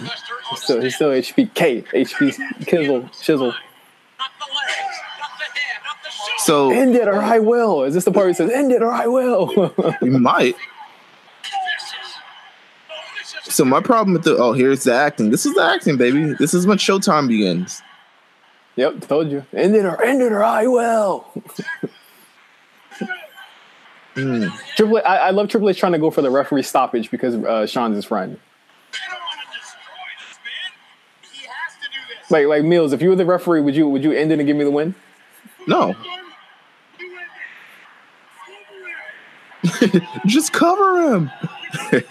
So he's still HBK, HP Kizzle, Shizzle. Not the legs, not the head, not the shoulders. So End it or I will. Is this the part where he says, end it or I will? you might. So my problem with the oh here's the acting. This is the acting, baby. This is when Showtime begins. yep, told you. End it or end it or I will. Mm. Triple H, I, I love Triple H trying to go for the referee stoppage because uh, Shawn's his friend. Like like Meelz, if you were the referee, would you would you end it and give me the win? No. Just cover him.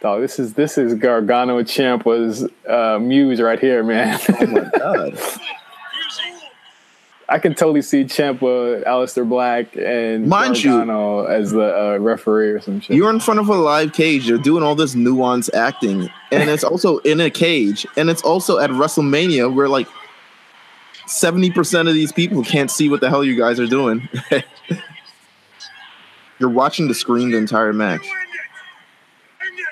Dog, this is this is Gargano Ciampa's uh, muse right here, man. oh my god. I can totally see Ciampa, Aleister Black, and Mind you- as the uh, referee or some shit. You're in front of a live cage. You're doing all this nuance acting, and it's also in a cage, and it's also at WrestleMania where like seventy percent of these people can't see what the hell you guys are doing. You're watching the screen the entire match. End it.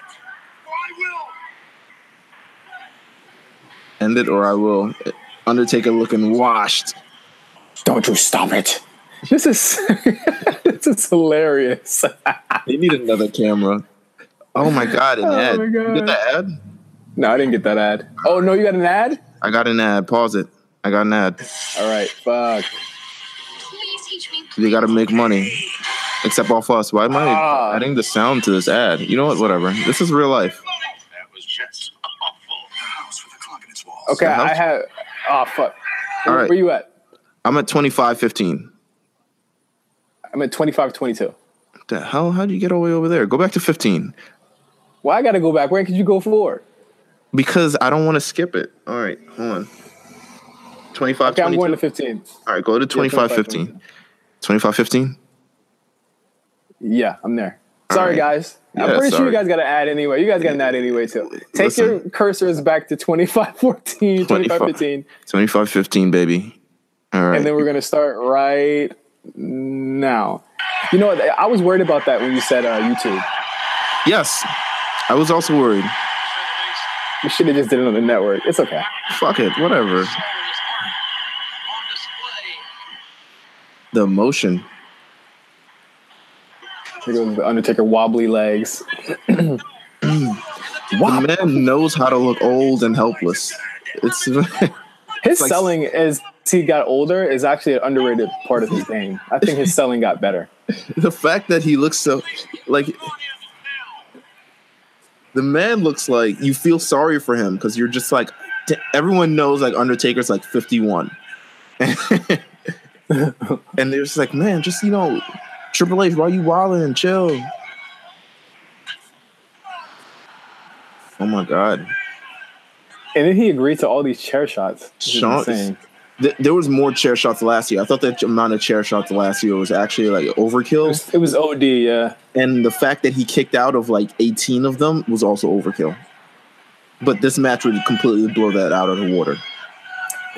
End it. Or I will. End it or I will. Undertaker looking washed. Don't you stop it! This is this is hilarious. They need another camera. Oh my god, an Oh ad. my You God. get the ad? no, I didn't get that ad. Oh no, you got an ad? I got an ad. Pause it. I got an ad. All right, fuck. Please. They gotta make money. Except off us. Why am I Ah. adding the sound to this ad? You know what? Whatever. This is real life. That was just awful. House with a clock in its walls. Okay, The? I have. Oh fuck. All Where, right. where you at? I'm at 25 15. I'm at 25 22. The hell? How do you get all the way over there? Go back to 15. Well, I gotta go back? Where could you go for? Because I don't want to skip it. All right, hold on. 25 Okay, I'm 22. going to 15. All right, go to 25 25, 15. 25 15? Yeah, I'm there. Sorry, right. guys. I'm Yeah, pretty sure you guys got an ad anyway. You guys got an ad anyway, too. Take Listen. your cursors back to 25 14, 25 15, 25 15, baby. Right. and then we're going to start right now. You know what? I was worried about that when you said uh, YouTube. yes, I was also worried. You should have just did it on the network. It's okay. Fuck it, whatever. The emotion. Here goes the Undertaker wobbly legs. The man knows how to look old and helpless. It's His like- selling as he got older is actually an underrated part of his game. I think his selling got better. the fact that he looks so like the man looks like you feel sorry for him because you're just like t- everyone knows like Undertaker's like 51. and they're just like, man, just you know, Triple H, why you wilding? Chill. Oh my god. And then he agreed to all these chair shots. Shawn-. Th- there was more chair shots last year. I thought that amount of chair shots last year was actually like It overkill. was, it was OD, yeah. and the fact that he kicked out of like 18 of them was also overkill. But this match would completely blow that out of the water.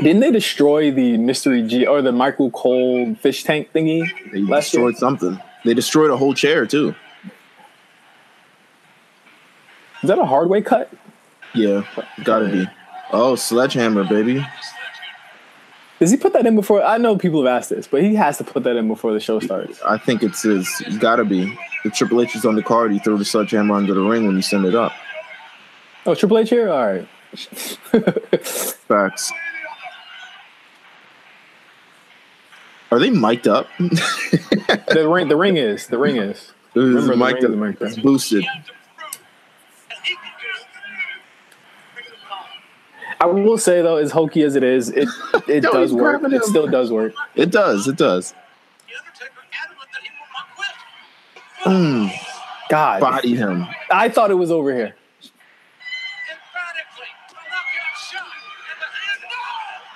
Didn't they destroy the mystery G or the Michael Cole fish tank thingy They last year? destroyed something. They destroyed a whole chair too. Is that a hard way cut? Yeah, gotta be. Oh, sledgehammer, baby. Does he put that in before? I know people have asked this, but he has to put that in before the show starts. I think it's his. Gotta be. The Triple H is on the card, he threw the sledgehammer under the ring when you send it up. Oh, Triple H here? All right. Facts. Are they mic'd up? the ring, the ring is. The ring is. Remember, the up. is mic'd up. It's boosted. I will say though, as hokey as it is, it it Yo, does work. grabbing It him. still does work. It does. It does. The Undertaker adamant that he will not quit. Mm, God, body him. I thought it was over here. Emphatically. A knockout shot. And the hand.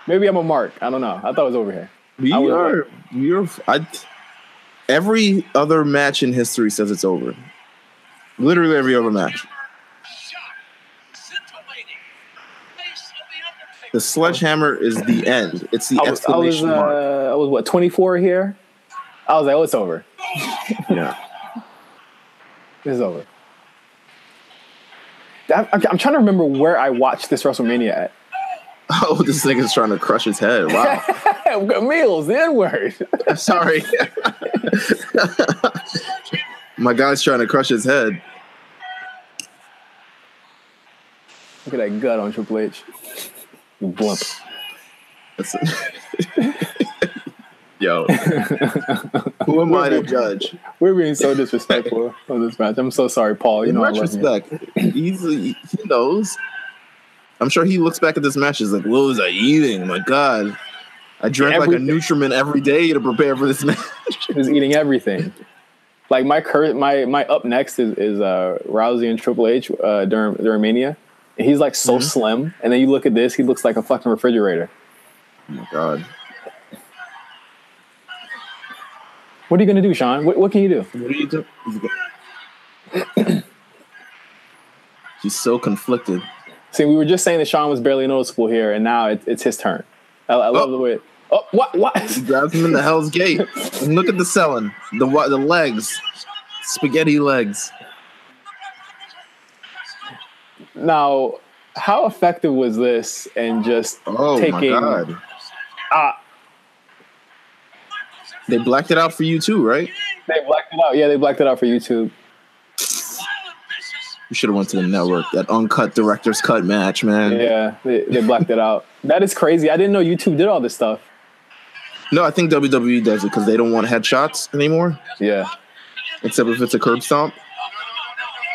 No! Maybe I'm a mark. I don't know. I thought it was over here. We I are. We are. I, every other match in history says it's over. Literally every other match. Shot. Scintillating. Face of the Undertaker. The sledgehammer is the end. It's the I was, I was, exclamation uh, mark. I was what 24 here. I was like, oh, it's over. Yeah. It's over. I'm, I'm trying to remember where I watched this WrestleMania at. Oh, this nigga's trying to crush his head. Wow. Meelz, the N word. Sorry. My guy's trying to crush his head. Look at that gut on Triple H. Blimp. That's Yo. Who am I to judge? We're being so disrespectful on this match. I'm so sorry, Paul. You In know I love you. retrospect, he's, he knows. I'm sure he looks back at this match. He's like, "What was I eating? My God, I drank like a Everything. nutriment every day to prepare for this match." He was eating everything. Like my cur- my my up next is is uh, Rousey and Triple H uh, during during Mania. He's like so mm-hmm. slim, and then you look at this, he looks like a fucking refrigerator. oh my God. What are you gonna do, Shawn? What, what can you do? What do you do? He's so conflicted. See, we were just saying that Shawn was barely noticeable here, and now it, it's his turn. I, I love Oh. the way. Oh, what? What? He grabs him in the Hell's Gate. And look at the selling. The the legs. Spaghetti legs. Now, how effective was this? And just Oh taking my God. ah, They blacked it out for you too, right? they blacked it out. Yeah, they blacked it out for YouTube. You should have went to the network. That uncut director's cut match, man. Yeah, they, they blacked it out. That is crazy. I didn't know YouTube did all this stuff. No, I think WWE does it because they don't want headshots anymore, Yeah, except if it's a curb stomp.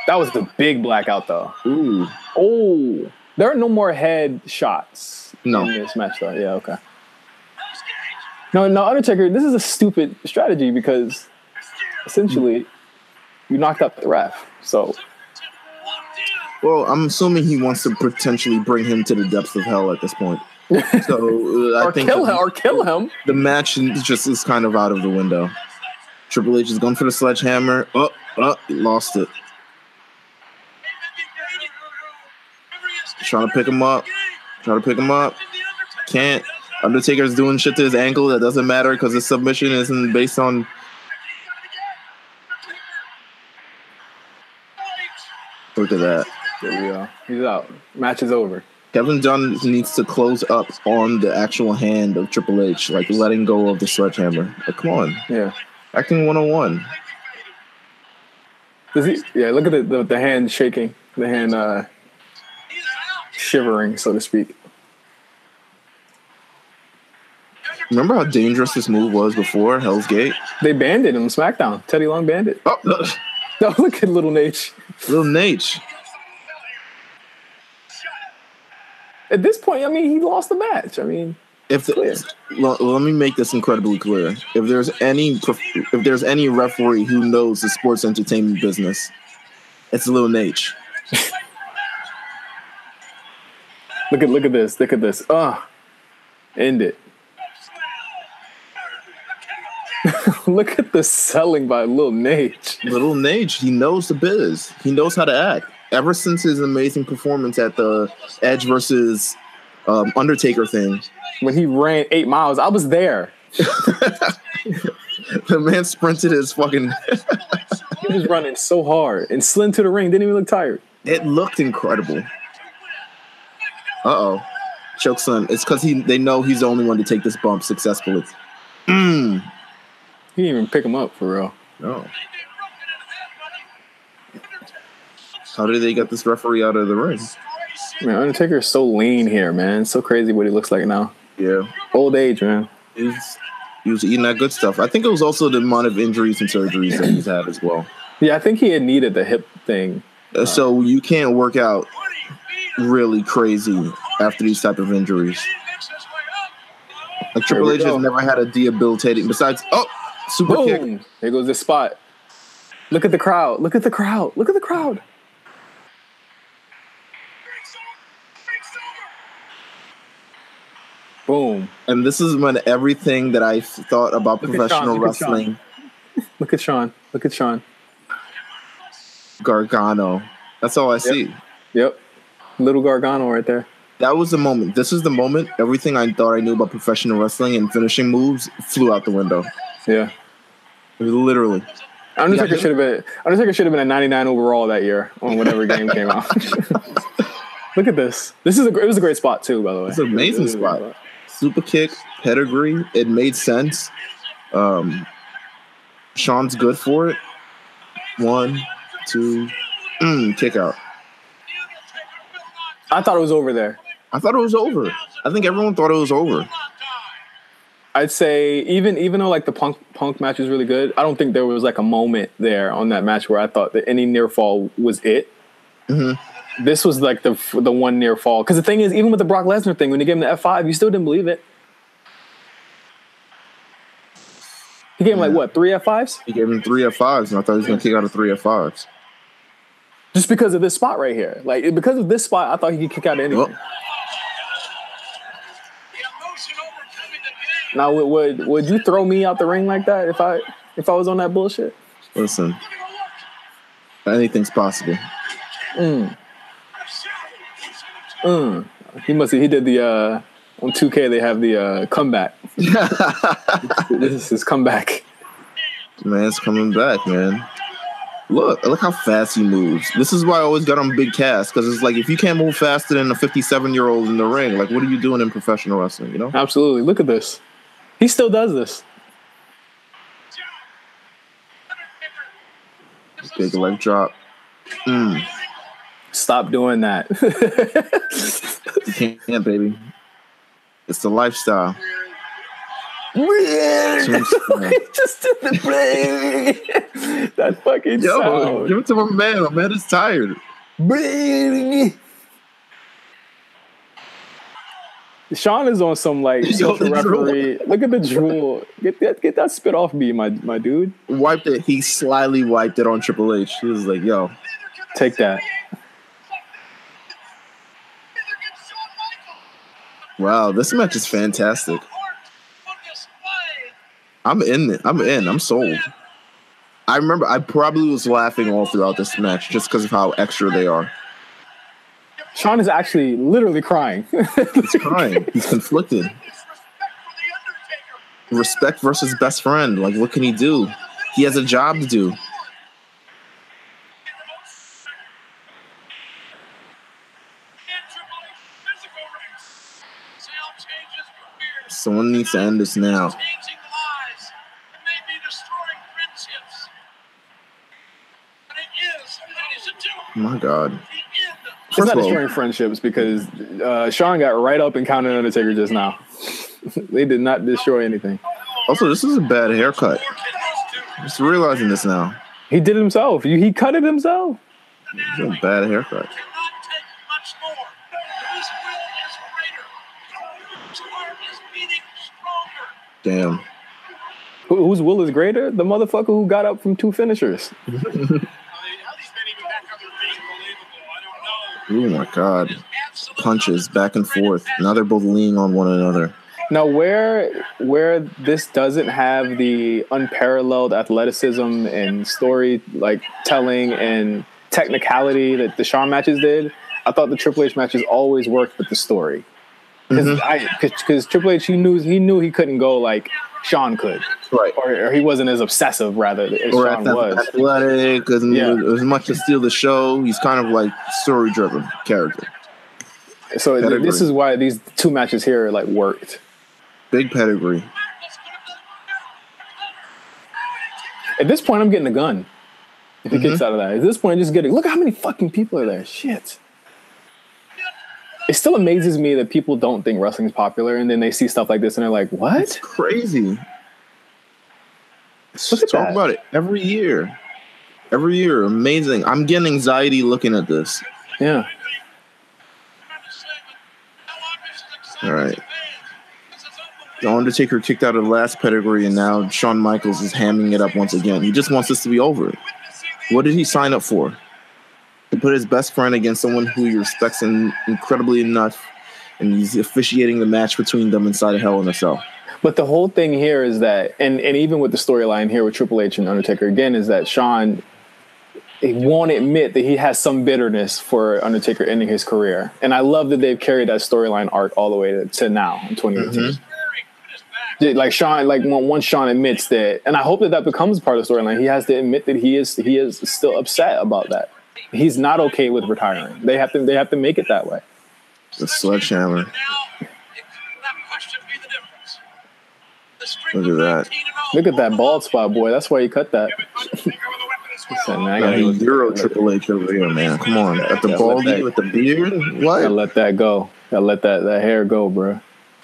That was the big blackout though. Ooh. Oh, there are no more head shots No. in this match though. Yeah, okay. No, no, Undertaker. This is a stupid strategy because essentially you knocked out the ref. So Well, I'm assuming he wants to potentially bring him to the depths of hell at this point. So uh, I or think kill him, or kill him. the match just is kind of out of the window. Triple H is going for the sledgehammer. Oh, oh, lost it. Trying to pick him up. Trying to pick him up. Can't. Undertaker's doing shit to his ankle that doesn't matter because his submission isn't based on. Look at that. There we go. He's out. Match is over. Kevin Dunn needs to close up on the actual hand of Triple H, like letting go of the sledgehammer. Like, come on, Yeah. acting 101. Does he? Yeah. Look at the the, the hand shaking. The hand uh, shivering, so to speak. Remember how dangerous this move was before Hell's Gate? They banned it in SmackDown. Teddy Long banned it. Oh, look, No, look at little Nate. little Nate. At this point, I mean, he lost the match. I mean, If the, well, let me make this incredibly clear. If there's any if there's any referee who knows the sports entertainment business, it's Little Nate. look at look at this. Look at this. Ah, end it. look at the selling by Lil Nate. Little Nate, he knows the biz. He knows how to act. Ever since his amazing performance at the Edge versus um, Undertaker thing, When he ran eight miles, I was there. the man sprinted his fucking. He was running so hard and slid to the ring. Didn't even look tired. It looked incredible. Uh oh, choke slam. It's because he they know he's the only one to take this bump successfully. Mm. He didn't even pick him up for real. No. How did they get this referee out of the ring? Man, Undertaker is so lean here, man. So crazy what he looks like now. Yeah, Old age, man. he's he was eating that good stuff. I think it was also the amount of injuries and surgeries that he's had as well. Yeah, I think he had needed the hip thing. Uh, So you can't work out really crazy after these type of injuries. Like Triple H has never had a debilitating. Besides, oh, super kick. Boom! Here goes the spot. Look at the crowd. Look at the crowd. Look at the crowd. Boom. And this is when everything that I thought about Look professional look at wrestling, Look at Shawn. Look at Shawn. Gargano. That's all I see. Yep. Little Gargano right there. That was the moment. This is the moment. Everything I thought I knew about professional wrestling and finishing moves flew out the window. Yeah. Literally. Undertaker Yeah. should have been Undertaker should have been a 99 overall that year on whatever game came out. Look at this. This is a it was a great spot too, by the way. It's an amazing It great spot. Super kick, pedigree. It made sense. Um, Shawn's good for it. One, two, mm, kick out. I thought it was over there. I thought it was over. I think everyone thought it was over. I'd say even even though like the punk punk match was really good, I don't think there was like a moment there on that match where I thought that any near fall was it. Mhm. This was like the the one near fall. Because the thing is, even with the Brock Lesnar thing, when he gave him the F five, you still didn't believe it. He gave him like what three F fives? He gave him three F fives, and I thought he was gonna kick out of three F fives. Just because of this spot right here, like because of this spot, I thought he could kick out of anything. Well, Now, would, would would you throw me out the ring like that if I if I was on that bullshit? listen, anything's possible. Mm. Mm. He must. Have, He did the uh, on 2K. They have the uh, comeback. this is his comeback. Man's coming back, man. Look, look how fast he moves. This is why I always got on big cast because it's like if you can't move faster than a 57 year old in the ring, like what are you doing in professional wrestling? You know? Absolutely. Look at this. He still does this. Big leg drop. Mm, Stop doing that. you can't, baby. It's the lifestyle. Just did the play. that fucking Yo, sound. give it to my man. My man is tired. Shawn is on some like Yo, social the drool. referee. Look at the drool. Get that get that spit off me, my my dude. Wiped it. He slyly wiped it on Triple H. He was like, "Yo, Take that. wow, this match is fantastic. I'm in it. I'm in. I'm sold. I remember I probably was laughing all throughout this match just because of how extra they are. Shawn is actually literally crying. He's crying. He's conflicted. Respect versus best friend. Like, what can he do? He has a job to do. Someone needs to end this now. Changing lives. It may be destroying friendships. But it is, ladies and gentlemen, My God. end it's not destroying friendships because uh, Shawn got right up and counted Undertaker just now. they did not destroy anything. Also, this is a bad haircut. Just realizing this now. He did it himself. He cut it himself. A bad haircut. cannot take much more. His will is greater. His heart is beating stronger. Damn. Who, whose will is greater? The motherfucker who got up from two finishers. How these men even back up their feet, unbelievable. I don't know. Oh my God. Punches back and forth. Now they're both leaning on one another. Now, where where this doesn't have the unparalleled athleticism and story like telling and technicality that the Shawn matches did, I thought the Triple H matches always worked with the story. Because because mm-hmm. Triple H he knew he knew he couldn't go like Shawn could, Right. or, or he wasn't as obsessive rather as Or Shawn was. athletic, because Yeah. as much to steal the show, he's kind of like story driven character. So Pedigree. this is why these two matches here like worked. Big pedigree. At this point, I'm getting a gun. If he kicks mm-hmm. out of that, at this point, just getting look how many fucking people are there. Shit. It still amazes me that people don't think wrestling's popular, and then they see stuff like this, and they're like, "What?" It's Crazy. Look at Talk that. about it every year. Every year. Amazing. I'm getting anxiety looking at this. Yeah. All right. The Undertaker kicked out of the last pedigree, and now Shawn Michaels is hamming it up once again. He just wants this to be over. What did he sign up for? To put his best friend against someone who he respects in, incredibly enough, and he's officiating the match between them inside of Hell in a Cell. But the whole thing here is that, and and even with the storyline here with Triple H and Undertaker again, is that Shawn he won't admit that he has some bitterness for Undertaker ending his career, and I love that they've carried that storyline arc all the way to, to now in 2018. Mm-hmm. Yeah, Like Shawn, like once Shawn admits that, and I hope that that becomes part of the storyline. He has to admit that he is he is still upset about that. He's not okay with retiring. They have to they have to make it that way. The sledgehammer. Now, it could not question be the difference. The streak Look at that. Look at that bald spot, boy. That's why he cut that. Undertaker with a He said, "Man, I Got gotta a look- Euro Triple H over here, man. Come on. At the Yeah, baldy that- with the beard? Gotta What? let that go. Gotta let that, that hair go, bro.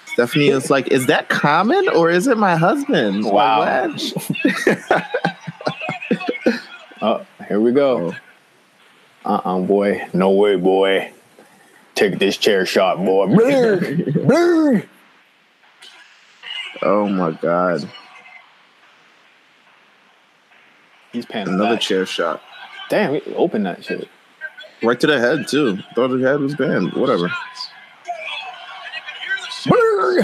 Stephanie is like, is that common or is it my husband? Wow. Oh, here we go. Oh. Uh-uh, boy. No way, boy. Take this chair shot, boy. Brr, brr. Oh my god. He's paying Another back. chair shot. Damn, we opened that shit. Right to the head too. Thought the head was banned. Whatever. And you can hear the sound. Brr.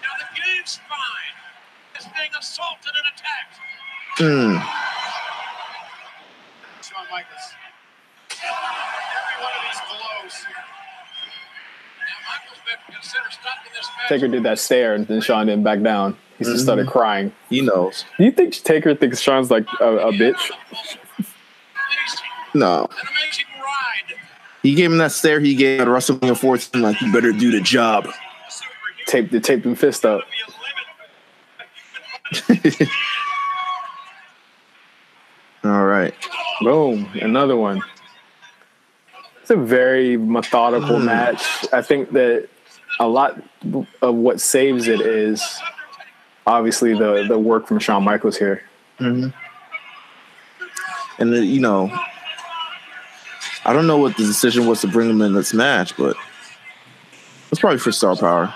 Now the game spine is being assaulted and attacked. Hmm. Shawn Michaels. Every one of these blows. Now Michaels may consider stopping this match. Taker did that stare and then Shawn didn't back down. He just started mm-hmm. crying. He knows. Do you think Taker thinks Shawn's like a, a bitch? No. An amazing ride. He gave him that stare he gave at WrestleMania 14, like, you better do the job. Tape the taped him fist up. Be a limit. All right. Boom, another one. It's a very methodical hmm. match. I think that a lot of what saves it is obviously the the work from Shawn Michaels here. And, uh, you know, I don't know what the decision was to bring him in this match, but it's probably for star power.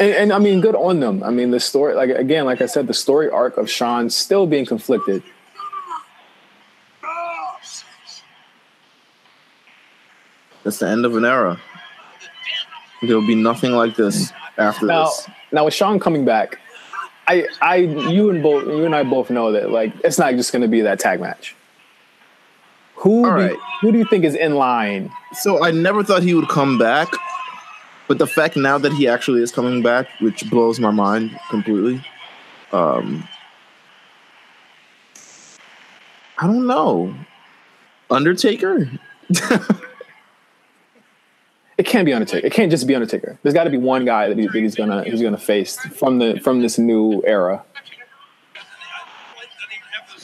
And, and I mean, good on them. I mean, the story, like again, like I said, the story arc of Shawn still being conflicted. That's the end of an era. There'll be nothing like this after Now, this. now with Shawn coming back, I, I, you and both, you and I both know that like it's not just going to be that tag match. Who, All do, right. who do you think is in line? So I never thought he would come back, but the fact now that he actually is coming back, which blows my mind completely. Um, I don't know. Undertaker? It can't be Undertaker. It can't just be Undertaker. There's got to be one guy that, he, that he's gonna he's gonna face from the from this new era.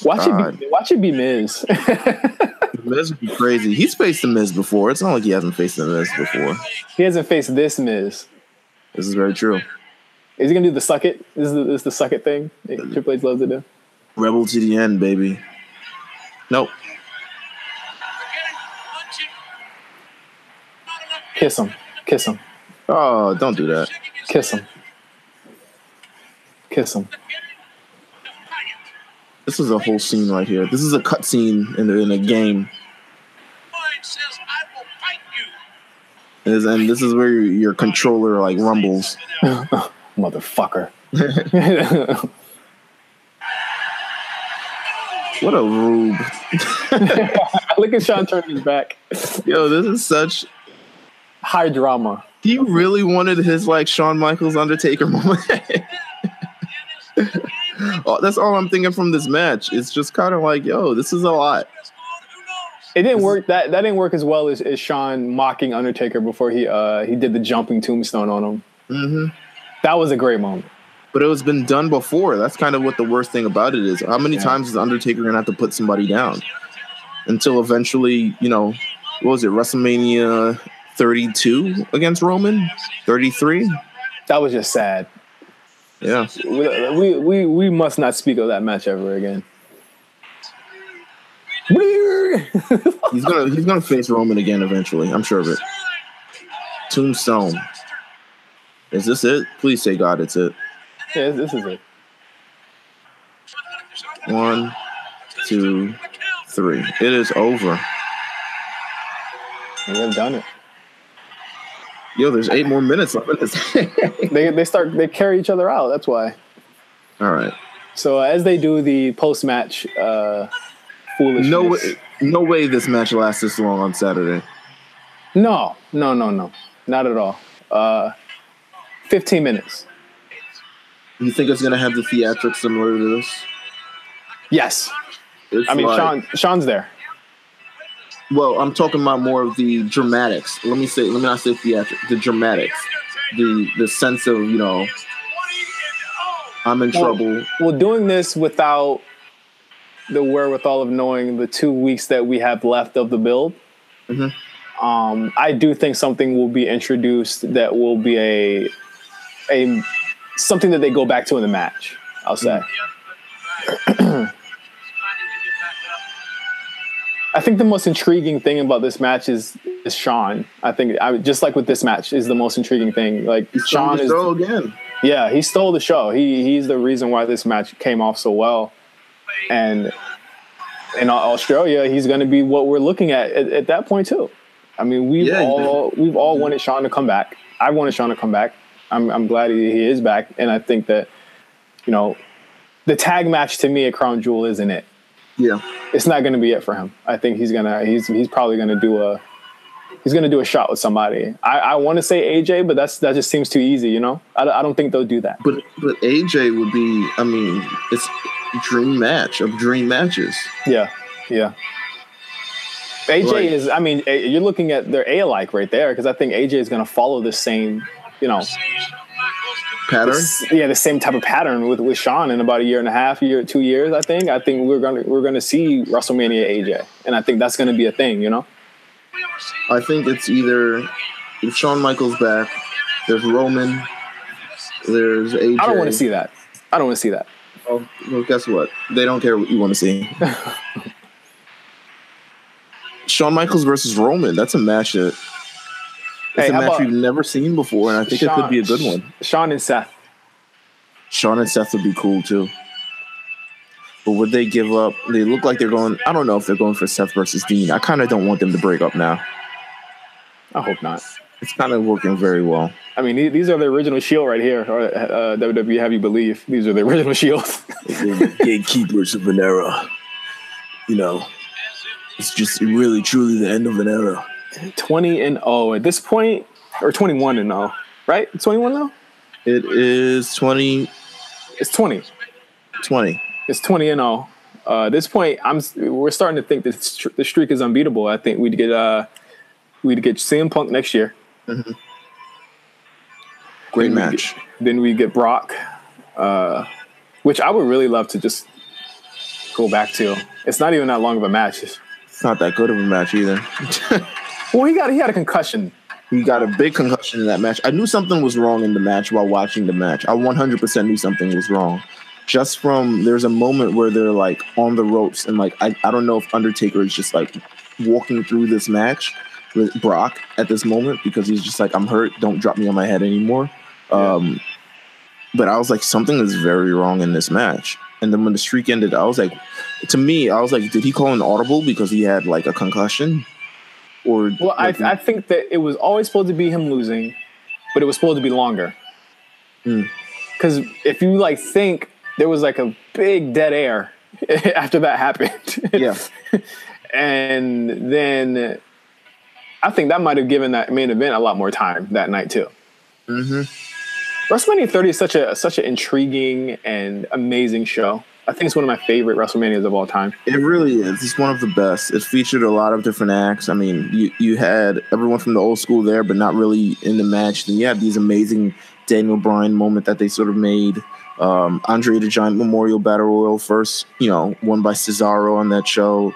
Watch it God. be watch it be Miz. Miz would be crazy. He's faced the Miz before. It's not like he hasn't faced the Miz before. he hasn't faced this Miz. This is very true. Is he gonna do the suck it? This is the, this is the suck it thing Triple H loves to do. Rebel to the end, baby. Nope. Kiss him, kiss him, Oh, don't do that. kiss him, kiss him. This is a whole scene right here. This is a cut scene in, in a game. Mind says, I will fight you. Is- And this is where your, your controller like rumbles. Motherfucker. What a rube. Look at Shawn turning his back. Yo, this is such. High drama. He really wanted his like Shawn Michaels Undertaker moment. oh, that's all I'm thinking from this match. It's just kind of like, yo, this is a lot. It didn't work. That that didn't work as well as, as Shawn mocking Undertaker before he uh he did the jumping tombstone on him. Mm-hmm. That was a great moment. But it was been done before. That's kind of what the worst thing about it is. How many Yeah. times is Undertaker gonna have to put somebody down until eventually, you know, what was it, WrestleMania 32 against Roman, 33? That was just sad. Yeah, We we we, we must not speak of that match ever again. he's gonna he's gonna face Roman again eventually. I'm sure of it. Tombstone. Is this it? Please say God, it's it. Yeah, this is it. One, two, three. It is over. We have done it. Yo, there's eight more minutes left in this. They they start they carry each other out. That's why. All right. So uh, as they do the post match uh, foolishness. No way, no way this match lasts this long on Saturday. No, no, no, no, not at all. Uh, Fifteen minutes. You think it's gonna have the theatrics similar to this? Yes. It's I mean, like- Shawn Shawn's there. Well, I'm talking about more of the dramatics. Let me say, let me not say theatric. The dramatics, the the sense of you know, I'm in Well- trouble. Well, doing this without the wherewithal of knowing the two weeks that we have left of the build, Mhm. um, I do think something will be introduced that will be a a something that they go back to in the match. I'll say. I think the most intriguing thing about this match is is Shawn. I think I just like with this match is the most intriguing thing. Like Shawn is again. yeah, he stole the show. He he's the reason why this match came off so well. And in Australia, he's going to be what we're looking at, at at that point too. I mean, we've Yeah, all we've all wanted Shawn to come back. I wanted Shawn to come back. I'm I'm glad he, he is back, and I think that you know the tag match to me at Crown Jewel isn't it. Yeah. It's not going to be it for him. I think he's gonna he's he's probably going to do a he's going to do a shot with somebody. I, I want to say AJ, but that's that just seems too easy. You know, I, I don't think they'll do that. But but AJ would be. I mean, it's dream match of dream matches. Yeah, yeah. AJ Like- is. I mean, you're looking at their A alike right there because I think AJ is going to follow the same, you know, Pattern. yeah, the same type of pattern with with Shawn in about a year and a half, year, two years. I think. I think we're gonna we're gonna see WrestleMania AJ, and I think that's to be a thing. You know. I think it's either if Shawn Michaels back, there's Roman, there's AJ. I don't want to see that. I don't want to see that. Oh, well, guess what? They don't care what you want to see. Shawn Michaels versus Roman. That's a match that. It's Hey, a match we've never seen before, and I think it could be a good one. Shawn and Seth. Shawn and Seth would be cool too. But would they give up? They look like they're going. I don't know if they're going for Seth versus Dean. I kind of don't want them to break up now. I hope not. It's kind of working very well. I mean, these are the original Shield right here, or uh, WWE. Have you believe these are the original Shields? gatekeepers of an era. You know, it's just really truly the end of an era. 20 and 0 at this point, or 21 and 0, right? 21 now? It is 20. It's 20. 20. It's 20 and 0. Uh, at this point, I'm we're starting to think that the streak is unbeatable. I think we'd get uh we'd get CM Punk next year. Mhm. Great Then we match. get- then we get Brock, uh, which I would really love to just go back to. It's not even that long of a match. It's not that good of a match either. Well, he got he had a concussion. he got a big concussion in that match. I knew something was wrong in the match while watching the match. I 100% knew something was wrong. Just from there's a moment where they're like on the ropes and like I, I don't know if Undertaker is just like walking through this match with Brock at this moment because he's just like I'm hurt, don't drop me on my head anymore. Um but I was like something is very wrong in this match. And then when the streak ended, I was like to me, I was like did he call an audible because he had like a concussion? Or Well, I, like, I think that it was always supposed to be him losing, but it was supposed to be longer. Mm. Because if you like think there was like a big dead air after that happened, yeah. and then I think that might have given that main event a lot more time that night too. Mm-hmm. WrestleMania 30 is such a such an intriguing and amazing show. I think it's one of my favorite WrestleManias of all time. It really is. It's one of the best. It featured a lot of different acts. I mean, you you had everyone from the old school there, but not really in the match. Then you had these amazing Daniel Bryan moment that they sort of made. Um, Andre the Giant Memorial Battle Royal first, you know, won by Cesaro on that show.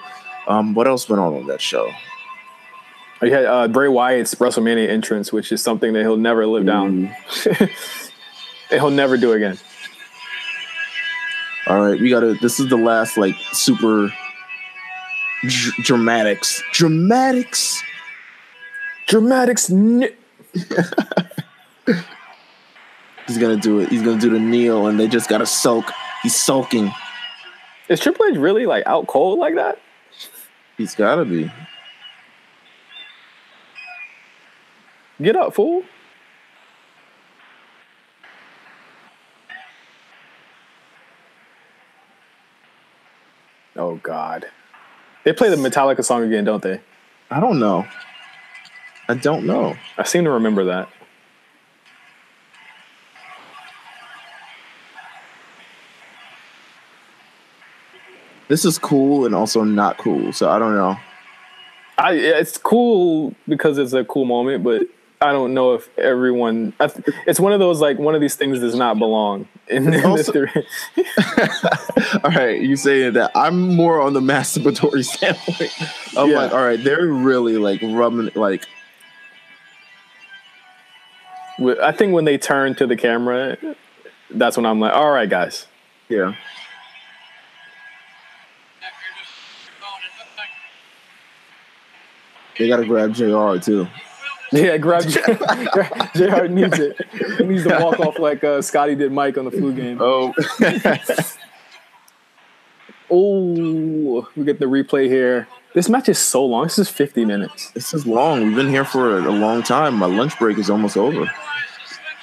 Um, what else went on on that show? You had uh, Bray Wyatt's WrestleMania entrance, which is something that he'll never live down. and he'll never do again. All right, we gotta. This is the last like super dr- dramatics. Dramatics. Dramatics. N- He's gonna do it. He's gonna do the kneel, and they just gotta sulk. He's sulking. is Triple H really like out cold like that? He's gotta be. Get up, fool. Oh God. They play the Metallica song again, don't they? I don't know. I don't know. I seem to remember that. This is cool and also not cool. So I don't know. I it's cool because it's a cool moment, but I don't know if everyone. I th- It's one of those like one of these things does not belong in, in Also- all right, you saying that I'm more on the masturbatory standpoint. I'm Yeah. like, all right, they're really like rubbing like I think when they turn to the camera, that's when I'm like, all right, guys. yeah. They gotta grab Jr. too. Yeah, grab Jr. needs it. He needs to walk off like uh, Scottie did Mike on the flu game. Oh, Oh, we get the replay here. This match is so long. This is 50 minutes. this is long. We've been here for a, a long time. My lunch break is almost over.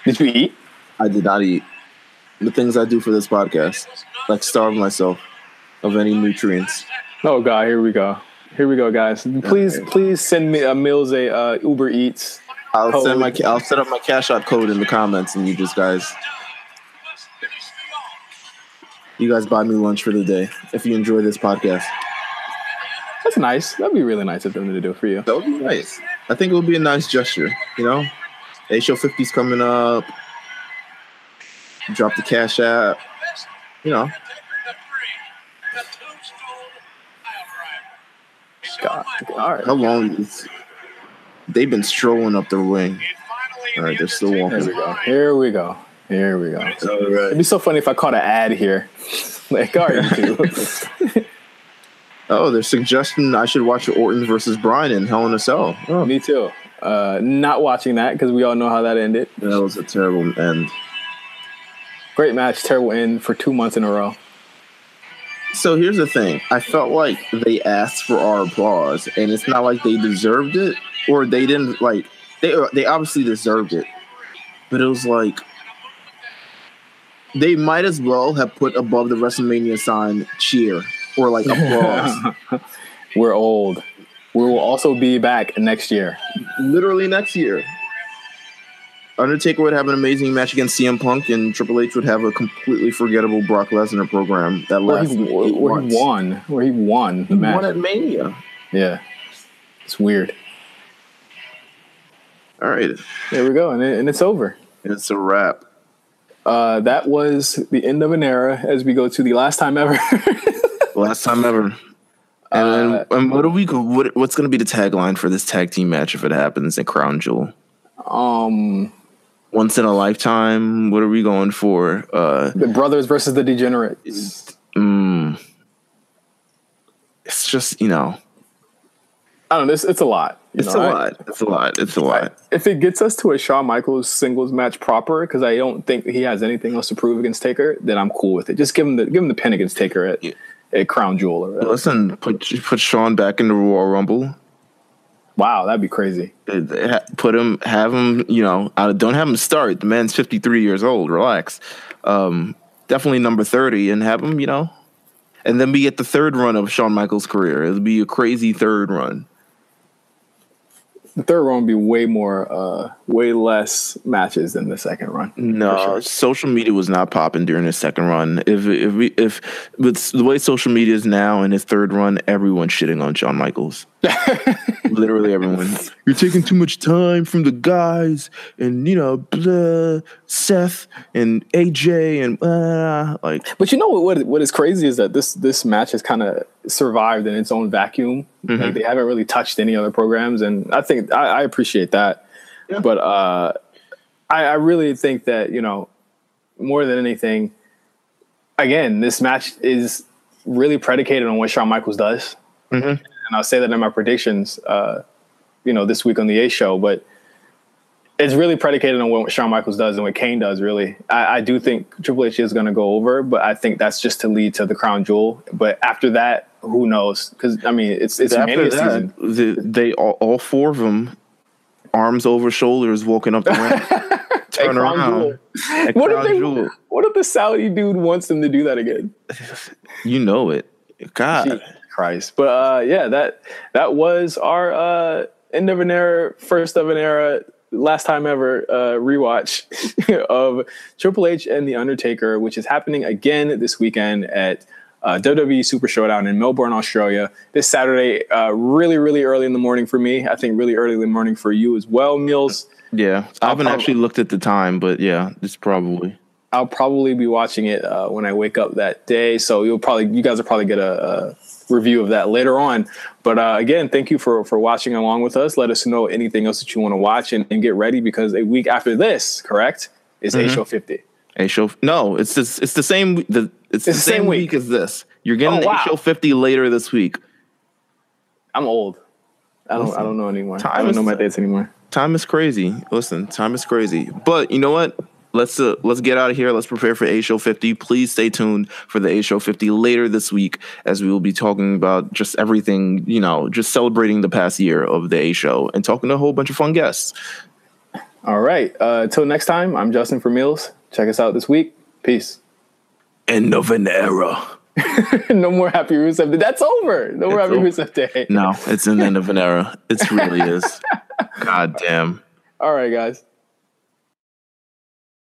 Did you eat? I did not eat the things I do for this podcast, like starve myself of any nutrients. Oh God, here we go. Here we go, guys. Please, please send me a Mills a uh, Uber Eats. I'll Oh, send my I'll set up my cash out code in the comments, and you just guys, you guys buy me lunch for the day if you enjoy this podcast. That's nice. That'd be really nice of them to do it for you. That would be nice. I think it would be a nice gesture. You know, A Show 50's coming up. Drop the cash app. You know, God. All right. how long is they've been strolling up the ring? All right, they're still walking. Here walking. we go. Here we go. Here we go. All It'd be so funny if I caught an ad here. like, all right, YouTube. Oh, they're suggesting I should watch Orton versus Bryan in Hell in a Cell. Oh, Me too. Uh, not watching that because we all know how that ended. that was a terrible end. Great match, terrible end for two months in a row. So here's the thing. I felt like they asked for our applause, and it's not like they deserved it, or they didn't like they uh, they obviously deserved it, but it was like they might as well have put above the WrestleMania sign cheer or like applause. We're old. We will also be back next year. Literally next year. Undertaker would have an amazing match against CM Punk, and Triple H would have a completely forgettable Brock Lesnar program that Where lasted he, where he won. Where he won the He match. won at Mania. Yeah. It's weird. All right, There we go. And, it, and it's over. it's a wrap. Uh, that was the end of an era as we go to the last time ever. Last time ever. And, and what are we? What, what's going to be the tagline for this tag team match if it happens at Crown Jewel? um, Once in a lifetime. What are we going for? Uh, the brothers versus the degenerates. mm, it's just you know, I don't know. This it's a lot. you it's know, a lot. It's a lot. It's a lot. If it gets us to a Shawn Michaels singles match proper, because I don't think he has anything else to prove against Taker, then I'm cool with it. Just give him the give him the pin against Taker at, Yeah. at Crown Jewel or whatever. Listen, put put Shawn back in the Royal Rumble. Wow, that'd be crazy. Put him, have him. You know, don't have him start. The man's fifty three years old. Relax. Um, definitely number thirty, and have him. You know, and then we get the third run of Shawn Michaels' career. It'll be a crazy third run. The third run would be way more, uh, way less matches than the second run. No, sure. social media was not popping during his second run. If if we, if with the way social media is now in his third run, everyone's shitting on Shawn Michaels. Literally everyone. You're taking too much time from the guys, and you know, blah, Seth and AJ and uh, like But you know what, what? What is crazy is that this this match has kind of survived in its own vacuum. Like they haven't really touched any other programs, and I think I, I appreciate that. But uh, I, I really think that you know more than anything, again, this match is really predicated on what Shawn Michaels does, and I'll say that in my predictions. Uh, you know, this week on the A show, but it's really predicated on what Shawn Michaels does and what Kane does. Really, I, I do think Triple H is going to go over, but I think that's just to lead to the crown jewel. But after that, who knows? Because I mean, it's it's after that, season. the, they all, all four of them, arms over shoulders, walking up the ramp, turn around. What if they? Jewel. What if the Saudi dude wants them to do that again? You know it. God. Jesus Christ! But uh, yeah, that that was our uh, end of an era, first of an era, last time ever uh, rewatch of Triple H and The Undertaker, which is happening again this weekend at uh, WWE Super Showdown in Melbourne, Australia. This Saturday, uh, really, really early in the morning for me. I think really early in the morning for you as well, Meelz. Yeah. I haven't actually looked at the time, but yeah, it's probably. I'll probably be watching it uh, when I wake up that day. So you'll probably, you guys will probably get a, a review of that later on. But uh, again, thank you for for watching along with us. Let us know anything else that you want to watch and, and get ready because a week after this, correct, is A Show 50. A show. No, it's it's the same. The it's, the, same, week. as this. You're getting Oh, wow. A show 50 later this week. I'm old. I don't. Listen, I don't know anymore. I don't know my dates anymore. Time is crazy. Listen, time is crazy. But you know what? Let's uh, let's get out of here. Let's prepare for A Show 50. Please stay tuned for the A Show 50 later this week as we will be talking about just everything, you know, just celebrating the past year of the A Show and talking to a whole bunch of fun guests. All right. Uh, until next time, I'm Justin for Meelz. Check us out this week. Peace. End of an era. no more Happy Rusev Day. That's over. No more It's Happy over. Rusev Day. No, it's an end of an era. It really is. God damn. All right, guys.